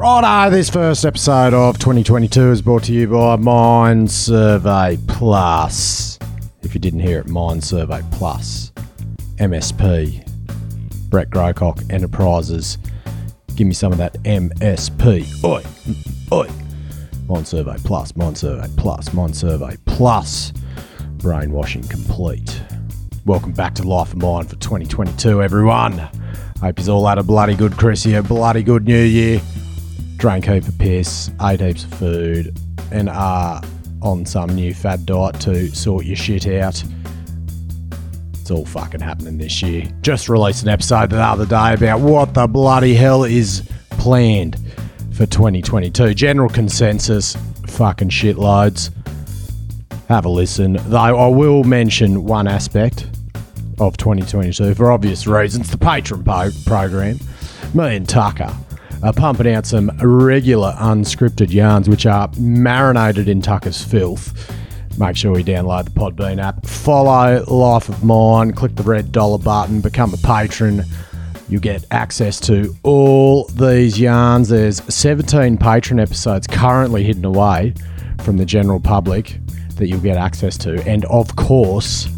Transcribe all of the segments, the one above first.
Righto, this first episode of 2022 is brought to you by Mind Survey Plus. If you didn't hear it, Mind Survey Plus. MSP. Brett Greycock Enterprises. Give me some of that MSP. Oi, oi. Mind Survey Plus, Mind Survey Plus, Mind Survey Plus. Brainwashing complete. Welcome back to Life of Mine for 2022, everyone. Hope you's all had a bloody good Chris here, bloody good New Year. Drank heap of piss, ate heaps of food, and are on some new fad diet to sort your shit out. It's all fucking happening this year. Just released an episode the other day about what the bloody hell is planned for 2022. General consensus, fucking shitloads. Have a listen. Though I will mention one aspect of 2022 for obvious reasons the patron po- program. Me and Tucker are pumping out some regular unscripted yarns which are marinated in Tucker's filth. Make sure you download the Podbean app, follow Life of Mine, click the red dollar button, become a patron. You get access to all these yarns. There's 17 patron episodes currently hidden away from the general public that you'll get access to. And of course,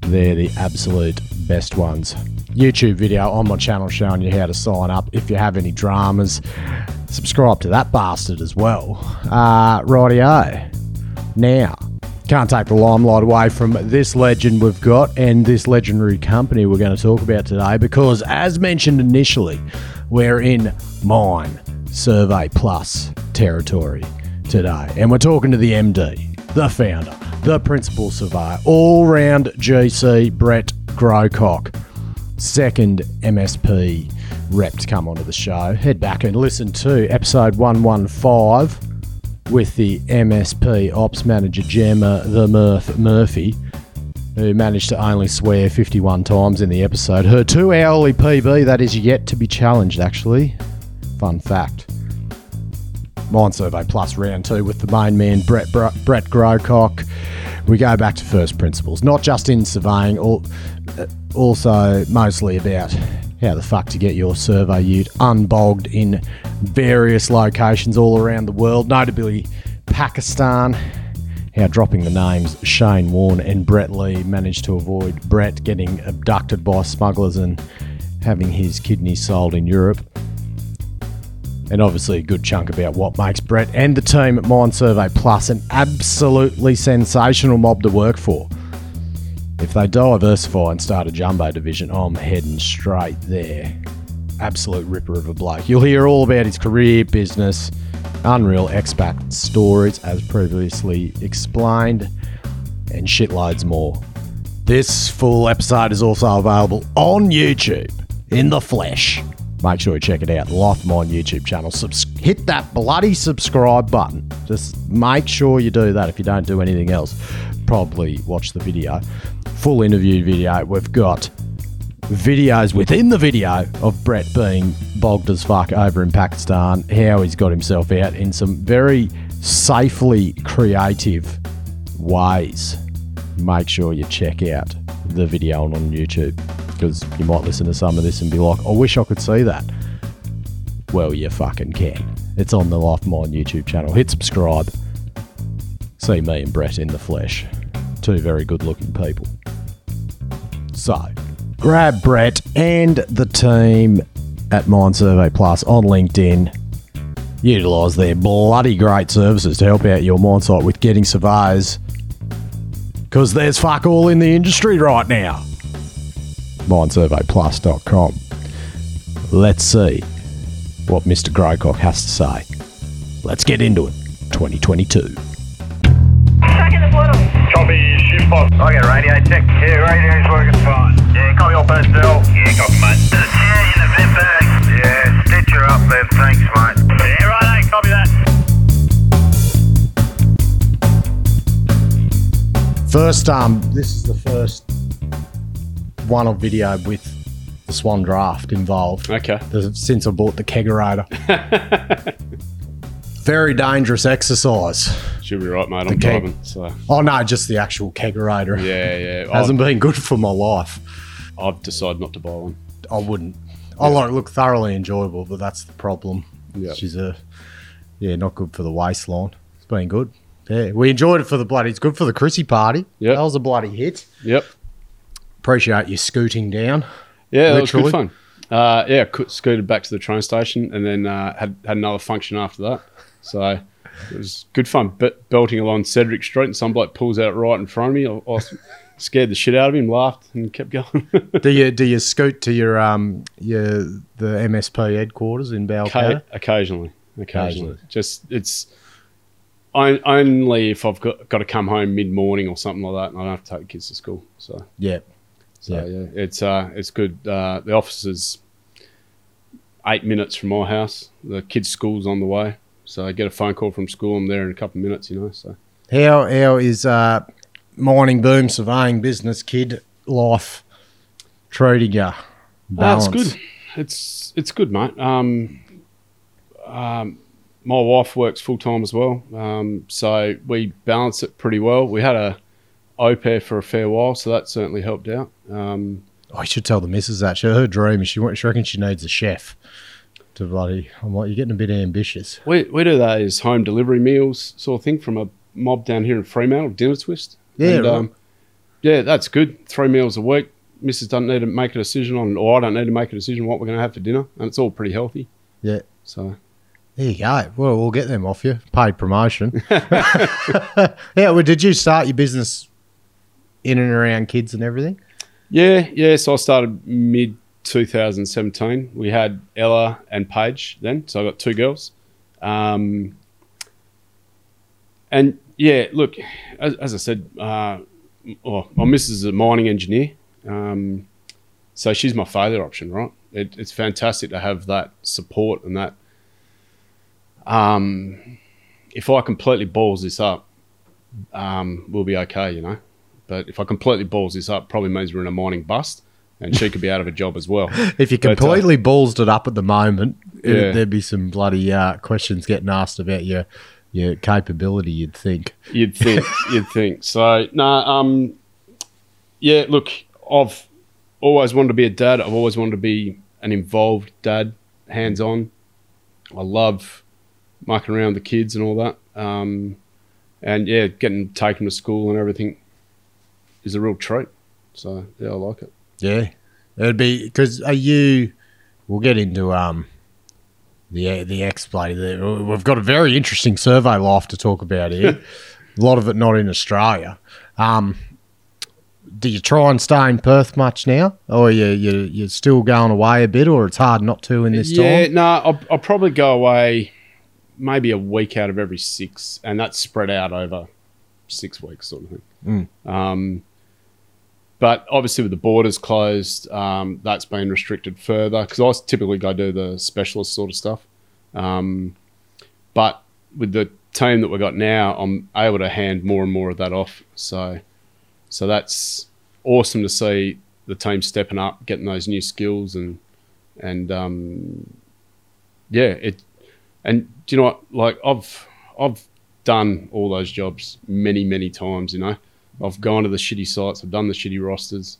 they're the absolute best ones. YouTube video on my channel showing you how to sign up. If you have any dramas, subscribe to that bastard as well. Uh, rightio. Now, can't take the limelight away from this legend we've got and this legendary company we're going to talk about today because, as mentioned initially, we're in Mine Survey Plus territory today. And we're talking to the MD, the founder, the principal surveyor, all round GC Brett Growcock, second MSP rep to come onto the show. Head back and listen to episode 115 with the MSP ops manager Gemma the Murph Murphy, who managed to only swear 51 times in the episode. Her two hourly PB that is yet to be challenged, actually. Fun fact. Mind Survey Plus round two with the main man Brett Br- Brett Growcock. We go back to first principles, not just in surveying, al- uh, also mostly about how the fuck to get your survey ute unbogged in various locations all around the world, notably Pakistan. How dropping the names Shane Warne and Brett Lee managed to avoid Brett getting abducted by smugglers and having his kidneys sold in Europe and obviously a good chunk about what makes Brett and the team at Mind Survey Plus an absolutely sensational mob to work for. If they diversify and start a jumbo division, I'm heading straight there. Absolute ripper of a bloke. You'll hear all about his career, business, unreal expat stories, as previously explained, and shitloads more. This full episode is also available on YouTube in the flesh. Make sure you check it out. The Life of YouTube channel. Subs- hit that bloody subscribe button. Just make sure you do that if you don't do anything else. Probably watch the video. Full interview video. We've got videos within the video of Brett being bogged as fuck over in Pakistan, how he's got himself out in some very safely creative ways. Make sure you check out the video on YouTube because you might listen to some of this and be like, I wish I could see that. Well, you fucking can. It's on the Life Mine YouTube channel. Hit subscribe. See me and Brett in the flesh. Two very good looking people. So, grab Brett and the team at Mind Survey Plus on LinkedIn. Utilise their bloody great services to help out your mine site with getting surveyors. Because there's fuck all in the industry right now. MindSurveyPlus.com. Let's see what Mr. Greycock has to say. Let's get into it. 2022. Back the portal. Copy, ship box. I get radio check. Yeah, radio's working fine. Yeah, copy all personnel. Yeah, copy, mate. There's a chair in the vent bag. Yeah, stitch her up there. Thanks, mate. Yeah, right, copy that. First, um, this is the first one of video with the Swan Draught involved. Okay. Since I bought the kegerator. Very dangerous exercise. Should be right, mate. I'm keg. driving. So Oh no, just the actual kegerator. yeah, yeah. Hasn't I've, been good for my life. I've decided not to buy one. I wouldn't. I like look thoroughly enjoyable, but that's the problem. Yeah. She's a yeah, not good for the waistline. It's been good. Yeah, we enjoyed it for the bloody. It's good for the Chrissy party. Yeah, that was a bloody hit. Yep. Appreciate you scooting down. Yeah, that was good fun. Uh, yeah, co- scooted back to the train station and then uh, had had another function after that. So it was good fun. But belting along Cedric Street and some bloke pulls out right in front of me. I, I scared the shit out of him, laughed and kept going. Do you do you scoot to your um your the MSP headquarters in Occa- occasionally, occasionally, Occasionally. Just it's on- only if I've got got to come home mid morning or something like that, and I don't have to take the kids to school. So Yeah, So Yeah. yeah, it's uh, it's good. Uh, the office is eight minutes from my house. The kids' school's on the way, so I get a phone call from school. I'm there in a couple of minutes, you know. So How how is uh mining boom surveying business kid life treating you? That's good. It's it's good, mate. Um, um, my wife works full time as well, um, so we balance it pretty well. We had a au pair for a fair while, so that certainly helped out. Um, I should tell the missus that. Her dream is she, she reckons she needs a chef. To bloody, I'm like, you're getting a bit ambitious. we we do those home delivery meals sort of thing from a mob down here in Fremantle, Dinner Twist. Yeah, And, right. um, yeah, that's good. Three meals a week. Mrs. doesn't need to make a decision on, or I don't need to make a decision what we're going to have for dinner, and it's all pretty healthy. Yeah. So There you go. Well, we'll get them off you. Paid promotion. yeah. Well, did you start your business in and around kids and everything? yeah, yeah. So I started mid 2017. We had Ella and Paige then, so I got two girls. Um, and yeah, look, as, as I said, uh, oh, my missus is a mining engineer. Um, so she's my failure option, right? It, it's fantastic to have that support and that. Um, if I completely balls this up, um, we'll be okay, you know. But if I completely balls this up, probably means we're in a mining bust, and she could be out of a job as well. If you But, uh, completely ballsed it up at the moment, it- there'd be some bloody uh, questions getting asked about your your capability. You'd think. You'd think, you'd think. So no, um, yeah. Look, I've always wanted to be a dad. I've always wanted to be an involved dad, hands on. I love mucking around with the kids and all that. Um, and yeah, getting taken to school and everything is a real treat. So yeah, I like it. Yeah, it'd be because are you? We'll get into um the the X play. there. We've got a very interesting survey life to talk about here. a lot of it not in Australia. Um, do you try and stay in Perth much now, or you you you're still going away a bit, or it's hard not to in this yeah, time? no, I'll, I'll probably go away maybe a week out of every six, and that's spread out over six weeks, sort of thing. Um, but obviously, with the borders closed, um, that's been restricted further because I typically go do the specialist sort of stuff. Um, but with the team that we've got now, I'm able to hand more and more of that off. So, so that's awesome to see the team stepping up, getting those new skills, and and um, yeah, it. And do you know what? Like I've I've done all those jobs many many times. You know, I've gone to the shitty sites. I've done the shitty rosters.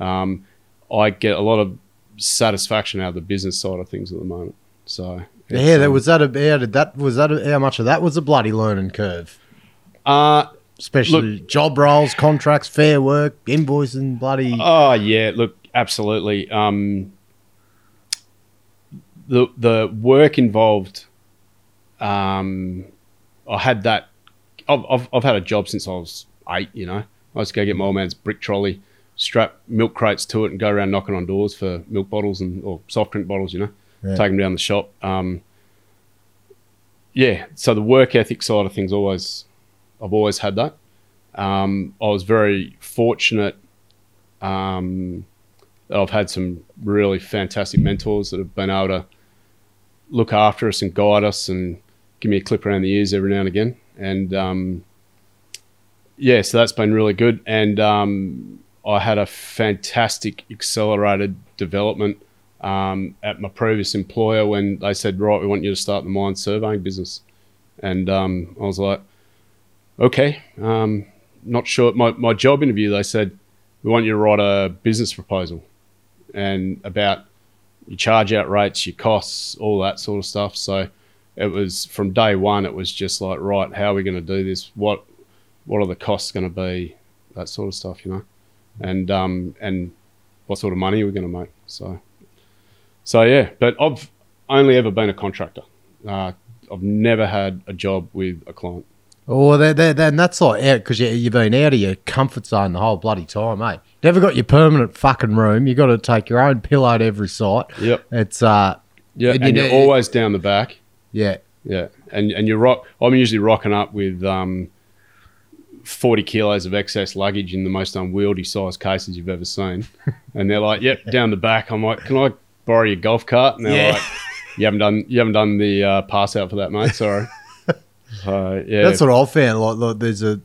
Um, I get a lot of satisfaction out of the business side of things at the moment. So Yeah, that um, was that. A, how did that? Was that? A, how much of that was a bloody learning curve? Uh, Especially job roles, contracts, fair work, invoicing, bloody. Oh yeah, look, absolutely. Um, the the work involved. Um, I had that. I've, I've I've had a job since I was eight. You know, I used to go get my old man's brick trolley, strap milk crates to it, and go around knocking on doors for milk bottles and or soft drink bottles. You know, Yeah. take them down the shop. Um, yeah, so the work ethic side of things always, I've always had that. Um, I was very fortunate um, I've had some really fantastic mentors that have been able to look after us and guide us and give me a clip around the ears every now and again. And um, yeah, so that's been really good. And um, I had a fantastic accelerated development um, at my previous employer when they said, right, we want you to start the mine surveying business. And um, I was like, okay, um, not sure. My, my job interview, they said, we want you to write a business proposal and about your charge out rates, your costs, all that sort of stuff. So it was from day one. It was just like, right, how are we going to do this? What what are the costs going to be? That sort of stuff, you know, and um and what sort of money are we going to make? So so yeah, but I've only ever been a contractor. Uh, I've never had a job with a client. Oh, that that then that's like out because you, you've been out of your comfort zone the whole bloody time, mate. Never got your permanent fucking room. You got to take your own pillow to every site. Yep. It's uh, Yeah, And and, you you're know- always down the back. yeah, Yeah, and and you're rock. I'm usually rocking up with um, forty kilos of excess luggage in the most unwieldy size cases you've ever seen, and they're like, "Yep, down the back." I'm like, "Can I borrow your golf cart?" And they're Yeah. like, "You haven't done you haven't done the uh, pass out for that, mate. Sorry." So yeah, that's what I found. Like, look, there's a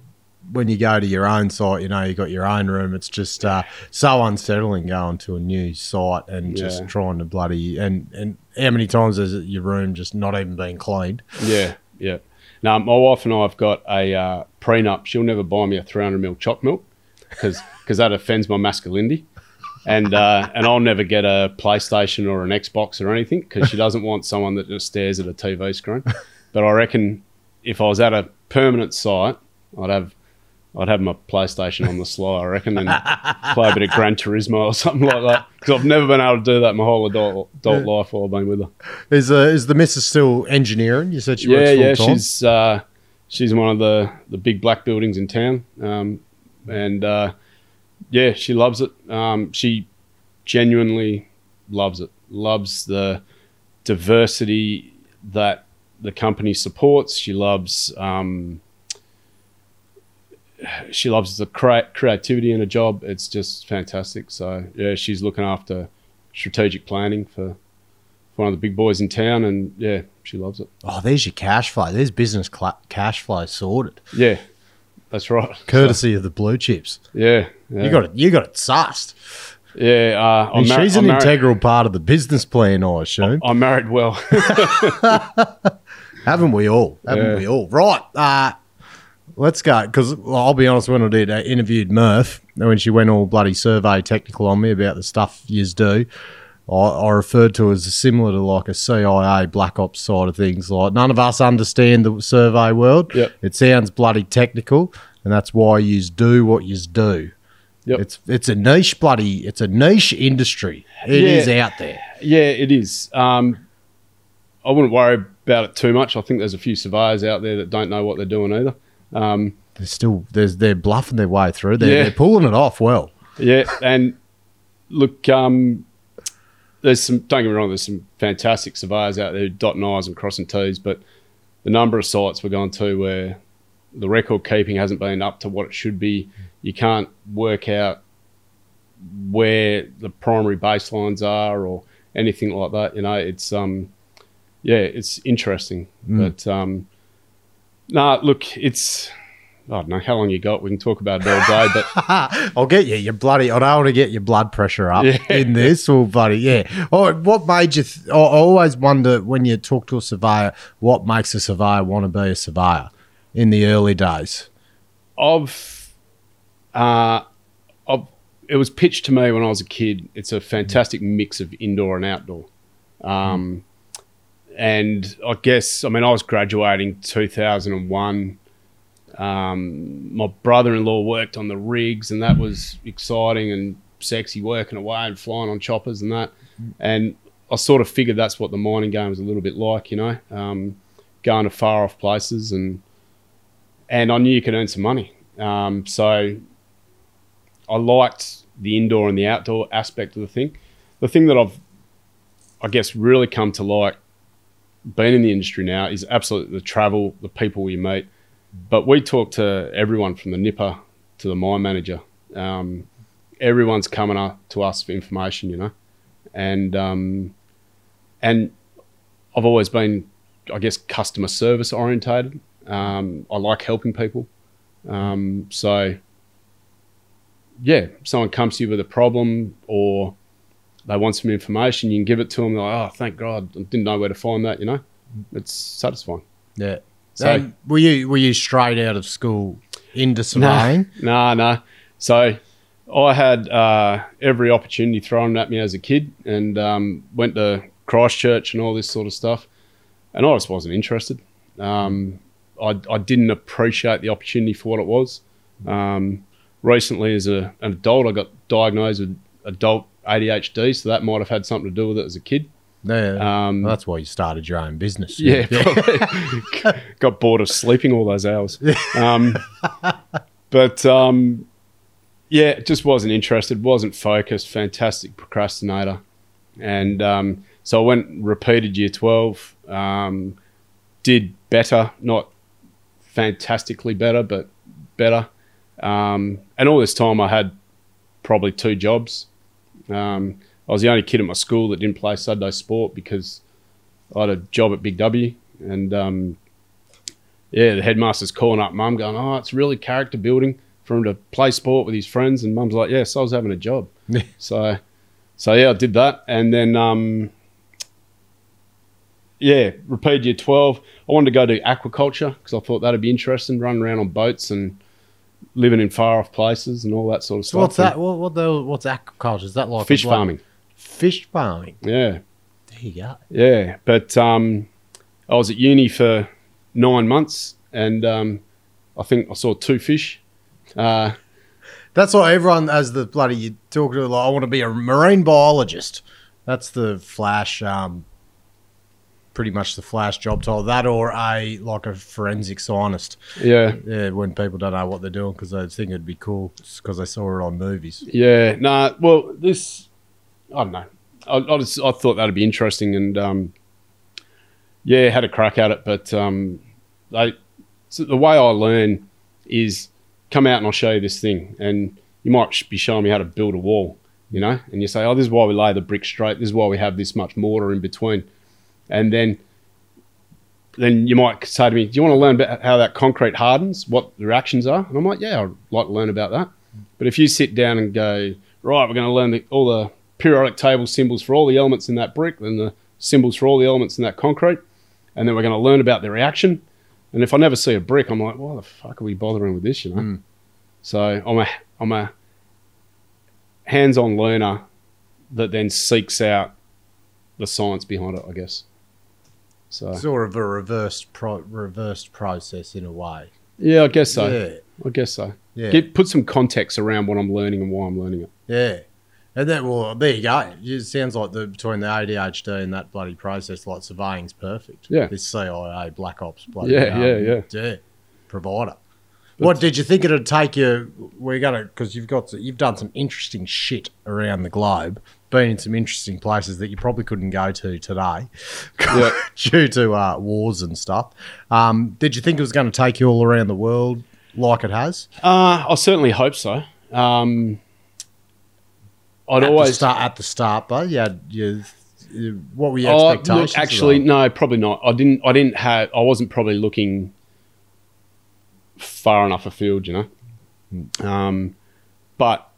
when you go to your own site, you know, you've got your own room. It's just uh, so unsettling going to a new site and just trying to bloody and and how many times is it, your room just not even being cleaned? Yeah, yeah. Now, my wife and I have got a uh, prenup. She'll never buy me a 300 ml choc milk because that offends my masculinity. And uh, and I'll never get a PlayStation or an Xbox or anything because she doesn't want someone that just stares at a TV screen. But I reckon if I was at a permanent site, I'd have I'd have my PlayStation on the sly, I reckon, and play a bit of Gran Turismo or something like that. Because I've never been able to do that my whole adult adult life while I've been with her. Is uh, is the missus still engineering? You said she yeah, works full yeah, time. she's uh, she's one of the the big black buildings in town, um, and uh, yeah, she loves it. Um, she genuinely loves it. Loves the diversity that the company supports. She loves um, she loves the crea- creativity in a job. It's just fantastic. So yeah, she's looking after strategic planning for one of the big boys in town, and yeah, she loves it. oh, there's your cash flow. There's business cla cash flow sorted, Yeah, that's right. courtesy of the blue chips. Yeah, yeah. You got it. You got it sussed. Yeah, uh, I'm And mar- she's an integral part of the business plan, I assume. I'm married well. Haven't we all? Haven't Yeah. we all? Right. Uh, let's go. Because I'll be honest, when I did, I interviewed Murph, when she went all bloody survey technical on me about the stuff yous do, I, I referred to as similar to like a CIA black ops side of things. Like none of us understand the survey world. Yep. It sounds bloody technical, and that's why yous do what yous do. Yep. It's it's a niche bloody it's a niche industry. It Yeah. is out there. yeah, it is. Um, I wouldn't worry about it too much. I think there's a few surveyors out there that don't know what they're doing either. Um, They're still there's they're bluffing their way through. They're, Yeah. they're pulling it off well. yeah, and look, um, there's some. Don't get me wrong. There's some fantastic surveyors out there dotting i's and crossing t's, but the number of sites we're going to where the record keeping hasn't been up to what it should be. You can't work out where the primary baselines are or anything like that. You know, it's um, yeah, it's interesting, but um, nah, look, it's. I don't know how long you got. We can talk about it all day, but I'll get you. Your bloody. I don't want to get your blood pressure up Yeah. in this. Or bloody yeah. Oh, what made you? Th- I always wonder when you talk to a surveyor, what makes a surveyor want to be a surveyor in the early days. I've, uh, I've, it was pitched to me when I was a kid. It's a fantastic mix of indoor and outdoor. Um, And I guess, I mean, I was graduating 2001. Um, my brother in law worked on the rigs, and that was exciting and sexy working away and flying on choppers and that. And I sort of figured that's what the mining game was a little bit like, you know, um, going to far off places and and I knew you could earn some money. Um, so I liked the indoor and the outdoor aspect of the thing. The thing that I've, I guess, really come to like being in the industry now is absolutely the travel, the people we meet. But we talk to everyone from the nipper to the mine manager. Um, everyone's coming up to us for information, you know, and um, and I've always been, I guess, customer service orientated. Um, I like helping people. Um, so, yeah, someone comes to you with a problem or they want some information, you can give it to them. They're like, oh, thank God, I didn't know where to find that. You know, it's satisfying. Yeah. So- Um, were you were you straight out of school into surveying? No, no. So I had uh, every opportunity thrown at me as a kid, and um, went to Christchurch and all this sort of stuff, and I just wasn't interested. Um, I, I didn't appreciate the opportunity for what it was. Um, recently, as a, an adult, I got diagnosed with adult ADHD, so that might have had something to do with it as a kid. Yeah, Um, that's why you started your own business. Yeah, got bored of sleeping all those hours. Um, but um, yeah, just wasn't interested, wasn't focused. Fantastic procrastinator, and um, so I went repeated year twelve. Um, did better, not fantastically better, but better. Um, and all this time, I had probably two jobs. Um, I was the only kid at my school that didn't play Saturday sport because I had a job at Big W, and um, yeah, the headmaster's calling up mum, going, "Oh, it's really character building for him to play sport with his friends." And mum's like, "Yeah, so I was having a job." so, so yeah, I did that, and then um, yeah, repeated year twelve. I wanted to go do aquaculture because I thought that'd be interesting, running around on boats and living in far off places and all that sort of stuff. what's that? What, what the, what's aquaculture? Is that like Fish farming. Fish farming. Yeah. There you go. Yeah, but um, I was at uni for nine months, and um, I think I saw two fish. Uh, That's what everyone, as the bloody you talk to, like, I want to be a marine biologist. That's the flash, um, pretty much the flash job title. That or a like a forensic scientist. yeah, Yeah, when people don't know what they're doing because they think it'd be cool because they saw it on movies. yeah. Nah, well, this I don't know. I, I just I thought that'd be interesting, and um, yeah, had a crack at it. But um, they, so the way I learn is come out and I'll show you this thing, and you might be showing me how to build a wall, you know, and you say, oh, this is why we lay the brick straight. This is why we have this much mortar in between, and then then you might say to me, do you want to learn about how that concrete hardens, what the reactions are? And I'm like, yeah, I'd like to learn about that. But if you sit down and go, right, we're going to learn the, all the periodic table symbols for all the elements in that brick, then the symbols for all the elements in that concrete, and then we're going to learn about the reaction. And if I never see a brick, I'm like, why the fuck are we bothering with this, you know? Hmm. So I'm a, I'm a hands-on learner that then seeks out the science behind it, I guess. So Sort of a reversed pro- reversed process in a way. yeah, I guess so. Yeah, I guess so. yeah, Get, put some context around what I'm learning and why I'm learning it. yeah. And then, well, there you go. It sounds like the between the ADHD and that bloody process, like surveying's perfect. Yeah. this CIA Black Ops bloody Yeah, um, yeah, yeah. yeah provider. What did you think it'd take you? We're gonna because you've got you've done some interesting shit around the globe, been in some interesting places that you probably couldn't go to today Yeah. due to uh, wars and stuff. Um, did you think it was going to take you all around the world like it has? Uh, I certainly hope so. Um, I'd at always start at the start, but You had you, you what were your Oh, expectations? look, actually, no, probably not. I didn't. I didn't have. I wasn't probably looking far enough afield, you know. Um, but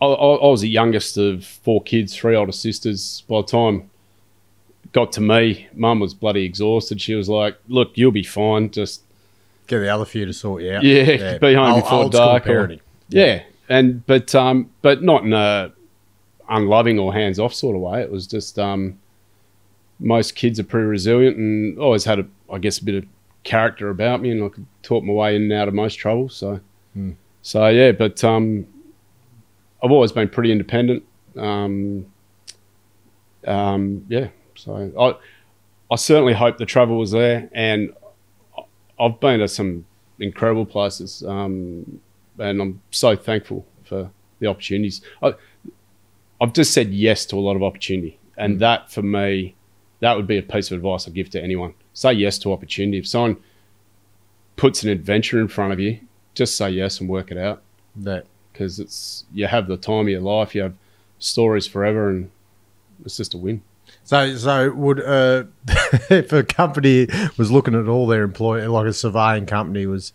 I, I, I was the youngest of four kids, three older sisters. By the time got to me, Mum was bloody exhausted. She was like, "Look, you'll be fine. Just get the other few to sort you out. Yeah, be home Old- before old dark or- parenting. Yeah, and but um, but not in a unloving or hands off sort of way. It was just um, most kids are pretty resilient and always had a, I guess, a bit of character about me, and I could talk my way in and out of most trouble. So, so yeah, but um, I've always been pretty independent. Um, um, yeah, so I I certainly hope the travel was there, and I've been to some incredible places. Um, and I'm so thankful for the opportunities. I, I've just said yes to a lot of opportunity, and that for me, that would be a piece of advice I give to anyone. Say yes to opportunity. If someone puts an adventure in front of you, just say yes and work it out That because it's you have the time of your life, you have stories forever, and it's just a win. So, so would uh, if a company was looking at all their employees, like a surveying company was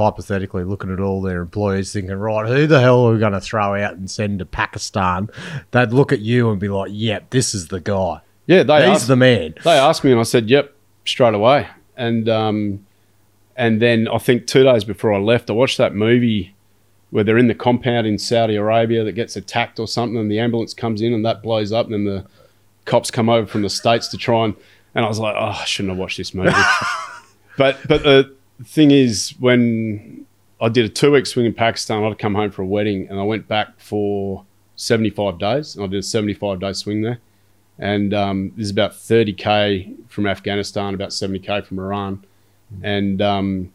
hypothetically looking at all their employees, thinking, right, who the hell are we going to throw out and send to Pakistan? They'd look at you and be like, "Yep, this is the guy. Yeah, they He's asked, the man." they asked me, and I said, "Yep," straight away. And um, and then I think two days before I left, I watched that movie where they're in the compound in Saudi Arabia that gets attacked or something, and the ambulance comes in and that blows up, and then the cops come over from the states to try and. And I was like, oh, I shouldn't have watched this movie. but but the thing is, when I did a two week swing in Pakistan, I'd come home for a wedding, and I went back for seventy five days, and I did a seventy five day swing there. And um, this is about thirty k from Afghanistan, about seventy k from Iran, and um,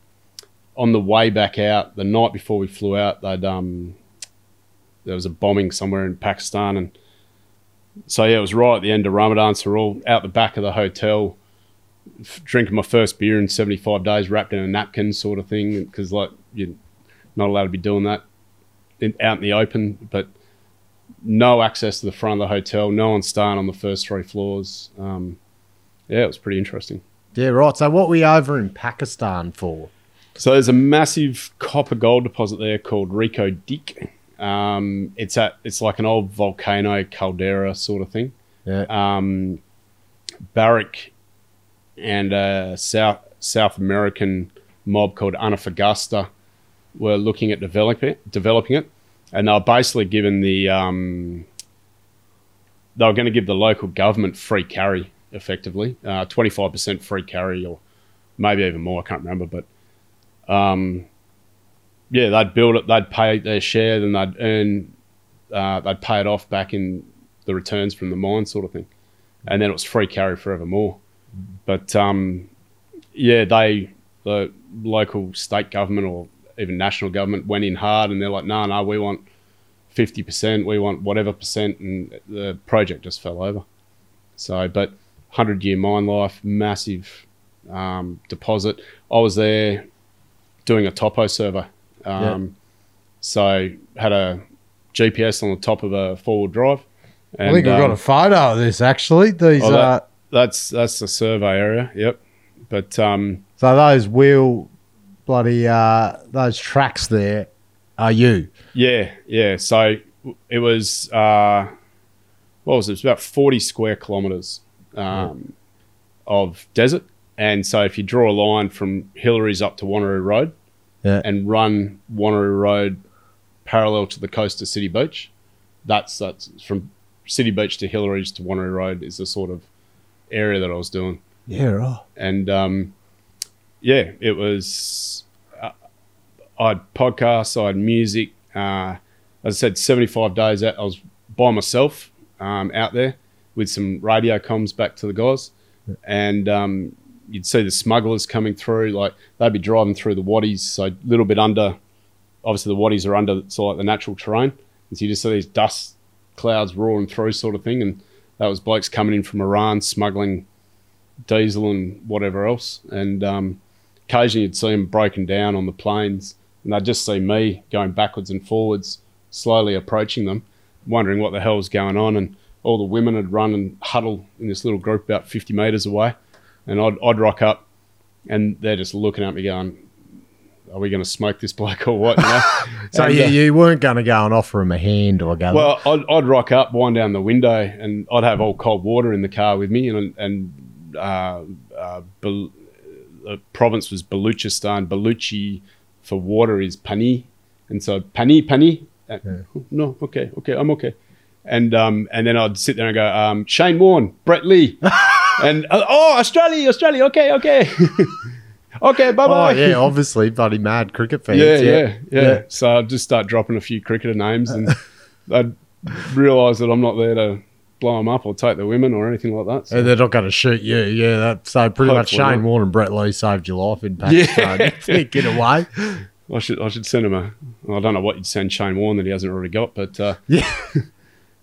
on the way back out, the night before we flew out, um, there was a bombing somewhere in Pakistan, and so yeah, it was right at the end of Ramadan. So we're all out the back of the hotel, drinking my first beer in seventy five days, wrapped in a napkin, sort of thing, because like you're not allowed to be doing that in, out in the open, but no access to the front of the hotel, no one staying on the first three floors. Um, yeah, it was pretty interesting. Yeah, right. So what were we over in Pakistan for? So there's a massive copper gold deposit there called Reko Diq. Um, it's at it's like an old volcano caldera sort of thing. Yeah. Um, Barrick and a South South American mob called Antofagasta were looking at developing it, developing it, and they were basically given the um, they were going to give the local government free carry, effectively, twenty five percent free carry, or maybe even more. I can't remember, but um, yeah, they'd build it, they'd pay their share, then they'd earn, uh, they'd pay it off back in the returns from the mine, sort of thing, and then it was free carry forevermore. But um, yeah, they the local state government or even national government went in hard, and they're like, no, no, we want fifty percent, we want whatever percent, and the project just fell over. So, but hundred year mine life, massive um, deposit. I was there doing a topo survey. Um, So had a GPS on the top of a four wheel drive. I think we've got um, a photo of this actually. These oh, uh, that- that's that's the survey area. Yep. But um, so those wheel bloody uh, those tracks there are you. yeah, yeah. So it was uh, what was it? It was about forty square kilometers um, of desert. And so if you draw a line from Hillarys up to Wanneroo Road Yeah. and run Wanneroo Road parallel to the coast of City Beach, that's that's from City Beach to Hillarys to Wanneroo Road is the sort of area that I was doing. Yeah, right. and um, yeah, it was. Uh, I had podcasts, I had music. Uh, as I said, seventy-five days out, I was by myself um, out there with some radio comms back to the guys, and um, you'd see the smugglers coming through. Like they'd be driving through the wadis, so a little bit under. Obviously, the wadis are under so like the natural terrain, and so you just see these dust clouds roaring through, sort of thing. And that was blokes coming in from Iran smuggling diesel and whatever else. And um, occasionally you'd see them broken down on the plains, and they'd just see me going backwards and forwards, slowly approaching them, wondering what the hell was going on. And all the women would run and huddle in this little group about 50 metres away. And I'd, I'd rock up, and they're just looking at me going, Are we going to smoke this bloke or what? You know? So you, uh, you weren't going to go and offer him a hand or go. well, I'd, I'd rock up, wind down the window, and I'd have all cold water in the car with me. And and uh, uh, the province was Baluchistan. Baluchi for water is pani, and so pani pani. Uh, No, okay, okay, I'm okay. And um, and then I'd sit there and go, um, Shane Warne, Brett Lee, and uh, oh, Australia, Australia, okay, okay, okay, bye oh bye. yeah, obviously, bloody mad cricket fans. Yeah, yeah, yeah, So I'd just start dropping a few cricketer names, and I'd realise that I'm not there to blow them up or take the women or anything like that. So. And they're not going to shoot you. Yeah, that, so pretty much Shane not. Warne and Brett Lee saved your life in Pakistan. Yeah. Get away. I should I should send him a. well, I don't know what you'd send Shane Warne that he hasn't already got, but uh, Yeah.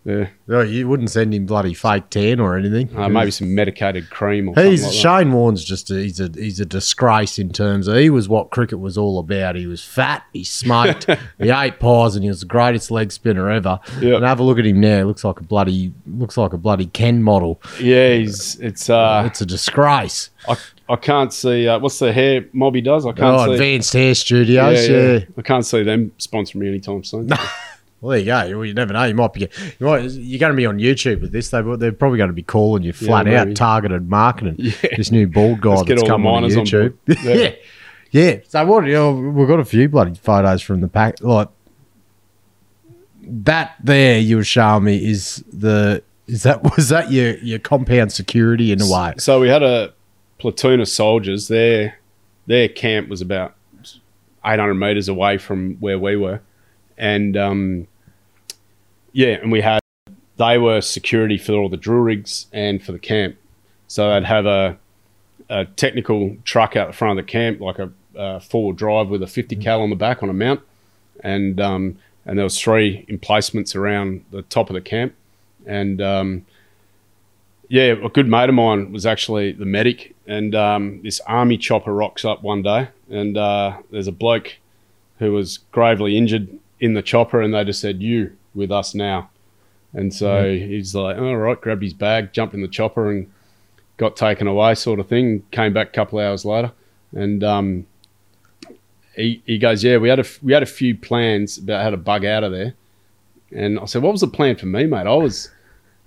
yeah, No, you wouldn't send him bloody fake tan or anything. uh, maybe some medicated cream or He's something like that. Shane Warne's just a, he's a he's a disgrace in terms of he was what cricket was all about. He was fat, he smoked, he ate pies, and he was the greatest leg spinner ever. Yep. And have a look at him now. He looks like a bloody looks like a bloody Ken model. Yeah, he's it's uh, it's a disgrace. I, I can't see uh, what's the hair Mobby does. I can't see. Oh, see. advanced hair studios. Yeah, I can't see them sponsoring me anytime soon. Well, there you go. Well, you never know. You might be. You might, you're going to be on YouTube with this. They, they're probably going to be calling you flat out targeted marketing. Yeah. This new bald guy Let's that's come on on YouTube. yeah. Yeah. yeah, So what? You know, we've got a few bloody photos from the pack. Like that there you were showing me is the is that was that your your compound security in a way? So we had a platoon of soldiers. Their their camp was about 800 meters away from where we were, and um, yeah, and we had they were security for all the drill rigs and for the camp. So they'd have a a technical truck out the front of the camp, like a, a four drive with a 50 cal on the back on a mount, and um, and there was three emplacements around the top of the camp, and um, yeah, a good mate of mine was actually the medic, and um, this army chopper rocks up one day, and uh, there's a bloke who was gravely injured in the chopper, and they just said, "You with us now," and so he's like, "All right," grabbed his bag, jumped in the chopper, and got taken away, sort of thing. Came back a couple of hours later, and um, he he goes, "Yeah, we had a f- we had a few plans about how to bug out of there," and I said, "What was the plan for me, mate? I was."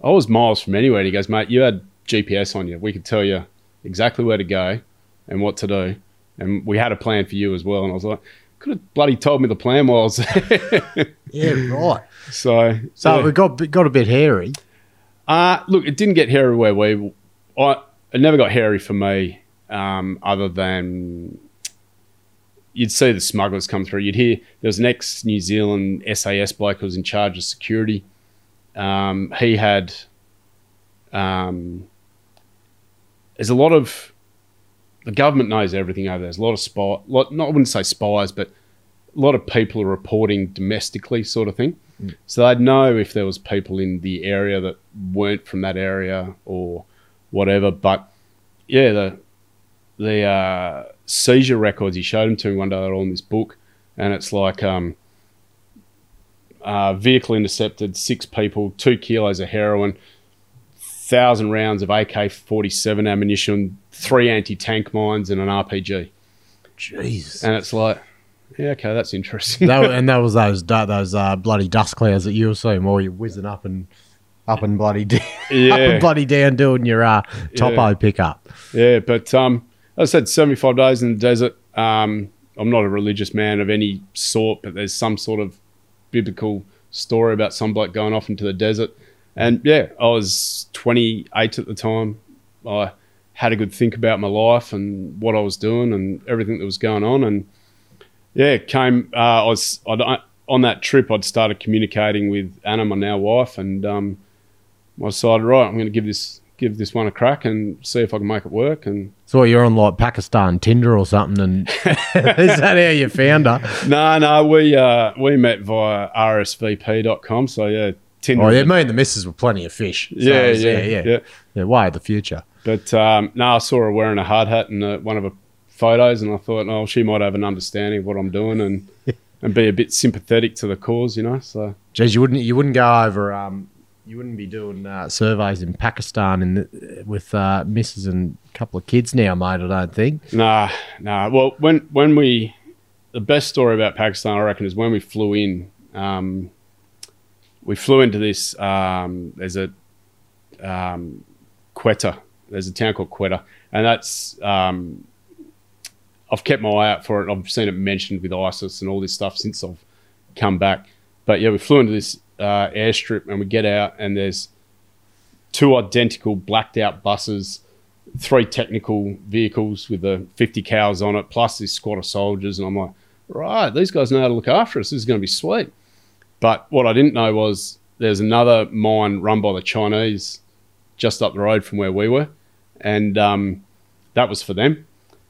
I was miles from anywhere. And he goes, mate, you had GPS on you. We could tell you exactly where to go and what to do. And we had a plan for you as well. And I was like, could have bloody told me the plan was. Yeah, right. so, So yeah. it got got a bit hairy. Uh, look, it didn't get hairy where we. I it never got hairy for me. Um, other than you'd see the smugglers come through. You'd hear there was an ex New Zealand SAS bloke who was in charge of security. Um, he had. Um, there's a lot of. The government knows everything over there. There's a lot of spy. Lot, not I wouldn't say spies, but a lot of people are reporting domestically, sort of thing. So they'd know if there was people in the area that weren't from that area or whatever. But yeah, the the uh, seizure records he showed them to me one day. They're all in this book, and it's like um, uh, vehicle intercepted, six people, two kilos of heroin, thousand rounds of AK forty seven ammunition, three anti tank mines, and an RPG. Jesus. And it's like, yeah, okay, that's interesting. that, and that was those those uh, bloody dust clouds that you were seeing while you're whizzing up and up and bloody down, up and bloody down doing your uh, topo Yeah. pickup. Yeah, but um, as I said, 75 days in the desert. Um, I'm not a religious man of any sort, but there's some sort of biblical story about some bloke going off into the desert. And yeah, I was 28 at the time. I had a good think about my life and what I was doing and everything that was going on. And yeah, came. Uh, I was I'd, on that trip. I'd started communicating with Anna, my now wife, and um, I decided, right, I'm going to give this give this one a crack and see if I can make it work. And So you're on like Pakistan Tinder or something, and is that how you found her? no, no, we uh, we met via rsvp.com. So yeah, Tinder. Oh yeah, me and the missus were plenty of fish. So yeah, was- yeah, yeah, yeah, yeah. Way of the future. But um, no, I saw her wearing a hard hat in uh, one of her photos, and I thought, oh, she might have an understanding of what I'm doing and and be a bit sympathetic to the cause, you know. So Geez, you wouldn't you wouldn't go over um you wouldn't be doing uh, surveys in Pakistan in the, with uh, missus and a couple of kids now, mate. I don't think. Nah, nah. Well, when when we, the best story about Pakistan, I reckon, is when we flew in. Um, we flew into this. Um, there's a um, Quetta. There's a town called Quetta, and that's. Um, I've kept my eye out for it. I've seen it mentioned with ISIS and all this stuff since I've come back. But yeah, we flew into this uh, airstrip, and we get out, and there's two identical blacked out buses three technical vehicles with the 50 cals on it, plus this squad of soldiers. And I'm like, right, these guys know how to look after us. This is going to be sweet. But what I didn't know was there's another mine run by the Chinese just up the road from where we were. And um, that was for them.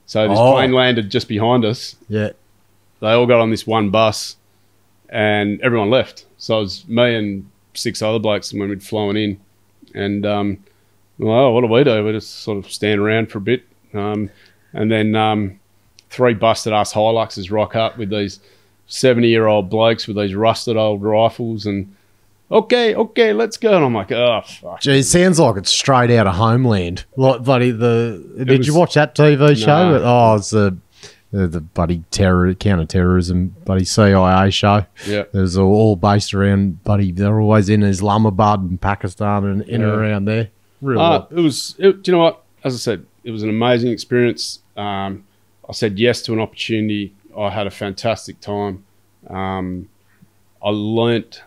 So this Oh. plane landed just behind us. Yeah. They all got on this one bus and everyone left. So it was me and six other blokes when we'd flown in. And um, well, what do we do? We just sort of stand around for a bit, um, and then um, three busted ass Hiluxes rock up with these seventy-year-old blokes with these rusted old rifles, and okay, okay, let's go. And I'm like, oh fuck. Gee, it sounds like it's straight out of Homeland. Like bloody the. Did was- you watch that TV show? No. Oh, it's the the, buddy terror counter-terrorism bloody CIA show. Yeah. It was all, based around buddy. They're always in Islamabad and Pakistan and in and around there. Real. Uh, it was. It, do you know what? As I said, it was an amazing experience. Um, I said yes to an opportunity. I had a fantastic time. Um, I learnt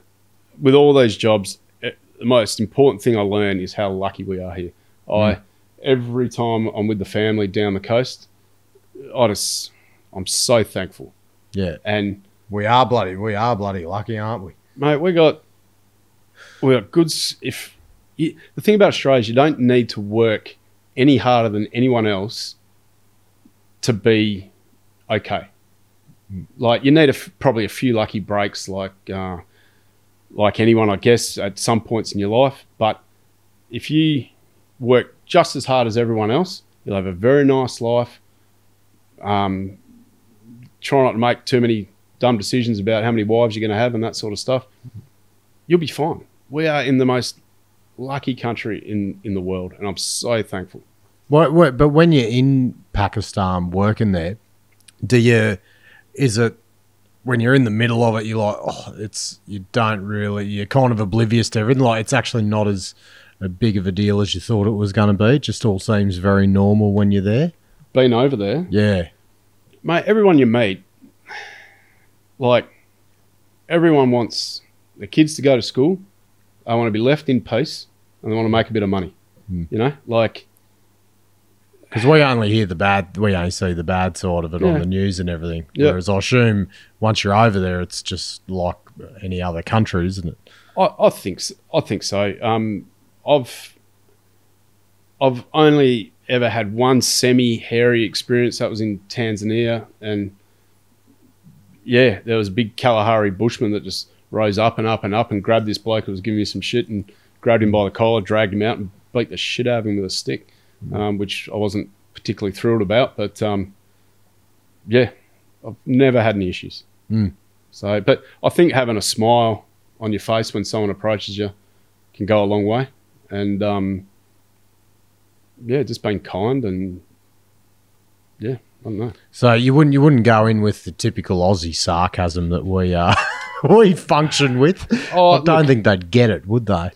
with all those jobs, eh, the most important thing I learned is how lucky we are here. I every time I'm with the family down the coast, I just I'm so thankful. Yeah. And We are bloody, we are bloody lucky, aren't we? mate, we got we got good. If you, the thing about Australia is you don't need to work any harder than anyone else to be okay. Like you need a f probably a few lucky breaks, like uh, like anyone, I guess, at some points in your life. But if you work just as hard as everyone else, you'll have a very nice life. Um, try not to make too many dumb decisions about how many wives you're going to have and that sort of stuff. You'll be fine. We are in the most lucky country in in the world, and I'm so thankful. What, what, but when you're in Pakistan working there, do you, is it, when you're in the middle of it, you're like, oh, it's, you don't really, you're kind of oblivious to everything. Like, it's actually not as a big of a deal as you thought it was going to be. It just all seems very normal when you're there. Been over there, Yeah. mate, everyone you meet, like everyone wants the kids to go to school. They want to be left in peace, and they want to make a bit of money. Hmm. You know, like Because we only hear the bad, we only see the bad side of it on the news and everything. Yeah. Whereas I assume once you're over there, it's just like any other country, isn't it? I, I think s- I think so. Um, I've I've only ever had one semi hairy experience. That was in Tanzania, and yeah, there was a big Kalahari bushman that just rose up and up and up and grabbed this bloke who was giving me some shit and grabbed him by the collar, dragged him out, and beat the shit out of him with a stick, um, which I wasn't particularly thrilled about. But um, yeah, I've never had any issues. Mm. So, but I think having a smile on your face when someone approaches you can go a long way. And um, yeah, just being kind and yeah, I don't know. So you wouldn't you wouldn't go in with the typical Aussie sarcasm that we uh we function with. Oh, I don't look- think they'd get it, would they?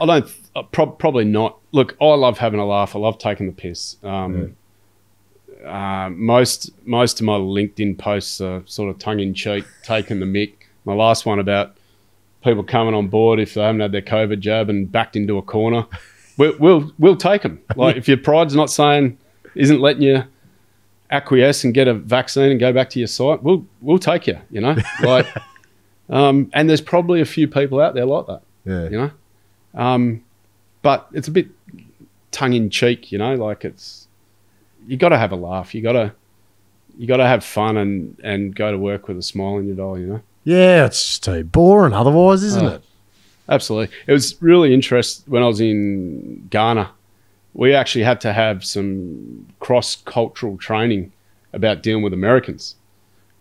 I don't. Uh, prob probably not. Look, I love having a laugh. I love taking the piss. Um, uh, most most of my LinkedIn posts are sort of tongue in cheek, taking the mick. My last one about people coming on board if they haven't had their COVID jab and backed into a corner. We'll we'll, we'll take them. Like if your pride's not saying isn't letting you acquiesce and get a vaccine and go back to your site, we'll we'll take you. You know, like. Um, and there's probably a few people out there like that Yeah. you know. Um, but it's a bit tongue in cheek, you know. Like it's you got to have a laugh. You got to you got to have fun and and go to work with a smile on your eye, you know. Yeah, it's too boring otherwise, isn't Oh. it? Absolutely. It was really interesting when I was in Ghana. We actually had to have some cross cultural training about dealing with Americans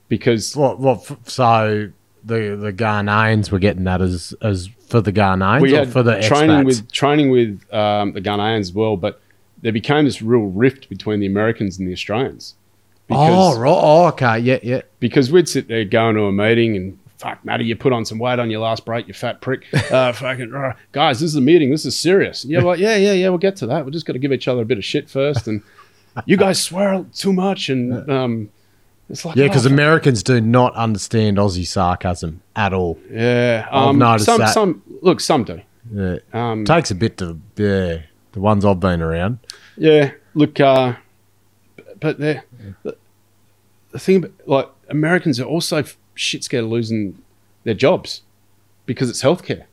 because What what so the the Ghanaians were getting that as as for the Ghanaians we or for the training expats? with training with um, the Ghanaians as well, but there became this real rift between the Americans and the Australians. Oh right, oh, okay, yeah, yeah. because we'd sit there going to a meeting and fuck, Matty, you put on some weight on your last break, you fat prick. Uh, fucking uh, guys, this is a meeting. This is serious. Yeah, like yeah, yeah, yeah. We'll get to that. We're just got to give each other a bit of shit first, and you guys swear too much, and um, it's like Yeah, because oh. Americans do not understand Aussie sarcasm at all. yeah, I've um, noticed some that. some look some do. Yeah. Um, takes a bit to yeah. The ones I've been around. Yeah, look, uh, but the, the the thing about like Americans are also shit scared of losing their jobs because it's healthcare,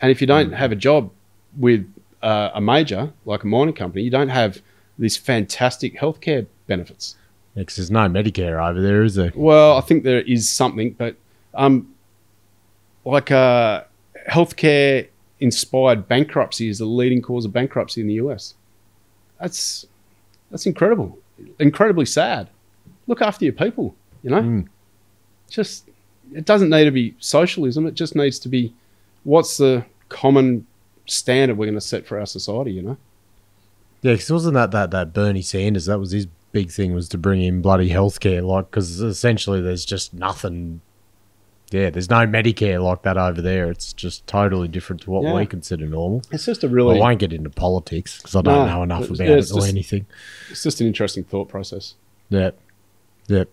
and if you don't have a job with uh, a major like a mining company, you don't have these fantastic healthcare benefits. Because there's no Medicare over there, is there? Well, I think there is something, but um, like uh, healthcare inspired bankruptcy is the leading cause of bankruptcy in the US. That's that's incredible, incredibly sad. Look after your people, you know. Mm. Just it doesn't need to be socialism. It just needs to be what's the common standard we're going to set for our society. You know. Yeah, because it wasn't that, that that Bernie Sanders? That was his big thing was to bring in bloody healthcare, like because essentially there's just nothing. Yeah, there's no Medicare like that over there. It's just totally different to what Yeah. we consider normal. It's just a really I won't get into politics because I don't No, know enough about yeah, it or just- anything. it's just an interesting thought process. Yep, yep.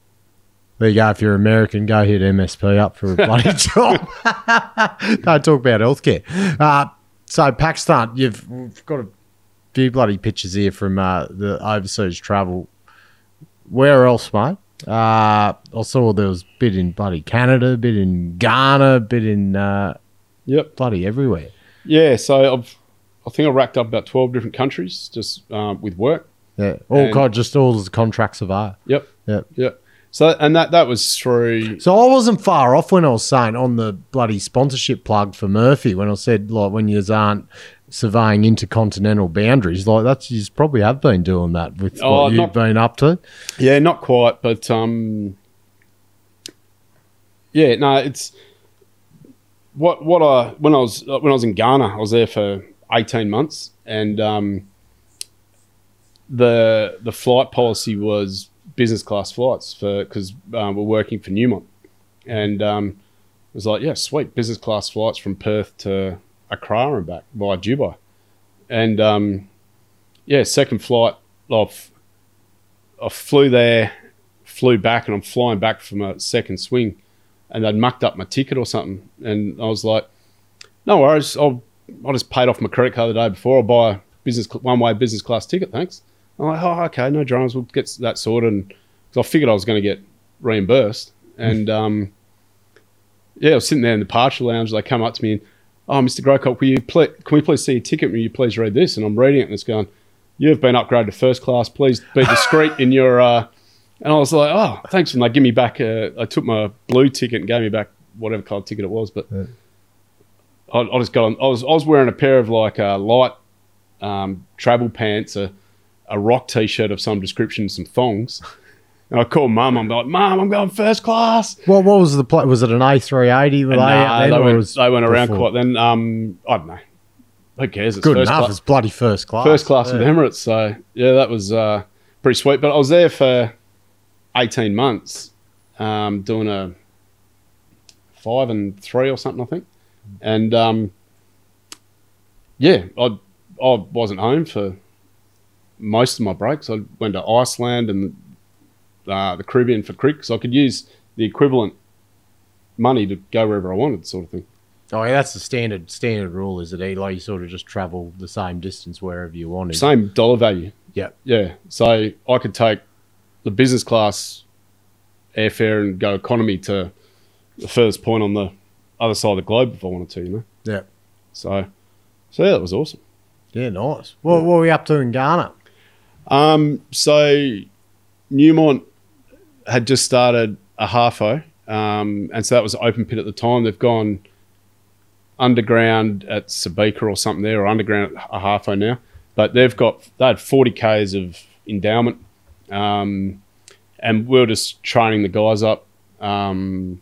There you go. If you're American, go hit MSP up for a bloody job. Don't talk about healthcare. Uh, so Pakistan, you've got a few bloody pictures here from uh, the overseas travel. Where else, mate? Uh, I saw there was a bit in bloody Canada, a bit in Ghana, a bit in uh, Yep. bloody everywhere. Yeah. So I've, I think I racked up about twelve different countries just um, with work. Yeah, all And- kind, just all the contracts of are. Yep. Yep. Yep. So and that that was through. So I wasn't far off when I was saying on the bloody sponsorship plug for Murphy when I said like when you aren't surveying intercontinental boundaries, like that's you probably have been doing that with Oh, what you've not- been up to. Yeah, not quite, but um, yeah, no, it's what what I when I was when I was in Ghana, I was there for eighteen months, and um, the the flight policy was business class flights for because um, we're working for Newmont, and um, it was like, yeah, sweet business class flights from Perth to Accra and back via Dubai, and um, yeah, second flight off. I flew there, flew back, and I'm flying back from a second swing, and they'd mucked up my ticket or something, and I was like, "No worries, I'll I just paid off my credit card the day before. I'll buy a business one way business class ticket, thanks." I'm like, "Oh, okay, no dramas. We'll get that sorted." And because I figured I was going to get reimbursed, and um, yeah, I was sitting there in the partial lounge. They come up to me and, "Oh, Mr. Greycock, will you ple- can we please see your ticket? Will you please read this?" And I'm reading it, and it's going you've been upgraded to first class. Please be discreet in your. Uh, and I was like, oh, thanks. And they give me back. A, I took my blue ticket and gave me back whatever colour ticket it was. But I, I just got on. I was I was wearing a pair of like uh, light um, travel pants, a, a rock t shirt of some description, some thongs. And I called mum. I'm like, mum, I'm going first class. What what was the play? Was it an A380? Were they, out nah, then, they, or went, was they went around before? quite. Then um, I don't know. Who cares? It's Good first enough. It's bloody first class. first class with Emirates. So yeah, that was uh, pretty sweet. But I was there for eighteen months, um, doing a five and three or something, I think. And um, yeah, I I wasn't home for most of my breaks. I went to Iceland and uh, the Caribbean for cricket, so I could use the equivalent money to go wherever I wanted, sort of thing. Oh, yeah, that's the standard standard rule, is it? eh? Like you sort of just travel the same distance wherever you wanted. Same dollar value. Yeah. Yeah. So I could take the business class airfare and go economy to the furthest point on the other side of the globe if I wanted to, you know. Yeah. So, so yeah, that was awesome. Yeah, nice. What, what were we up to in Ghana? Um, so Newmont had just started Ahafo, um, and so that was open pit at the time. They've gone underground at Subika or something there, or underground at Ahafo now. But they've got they had forty k's of endowment, um, and we are just training the guys up, um,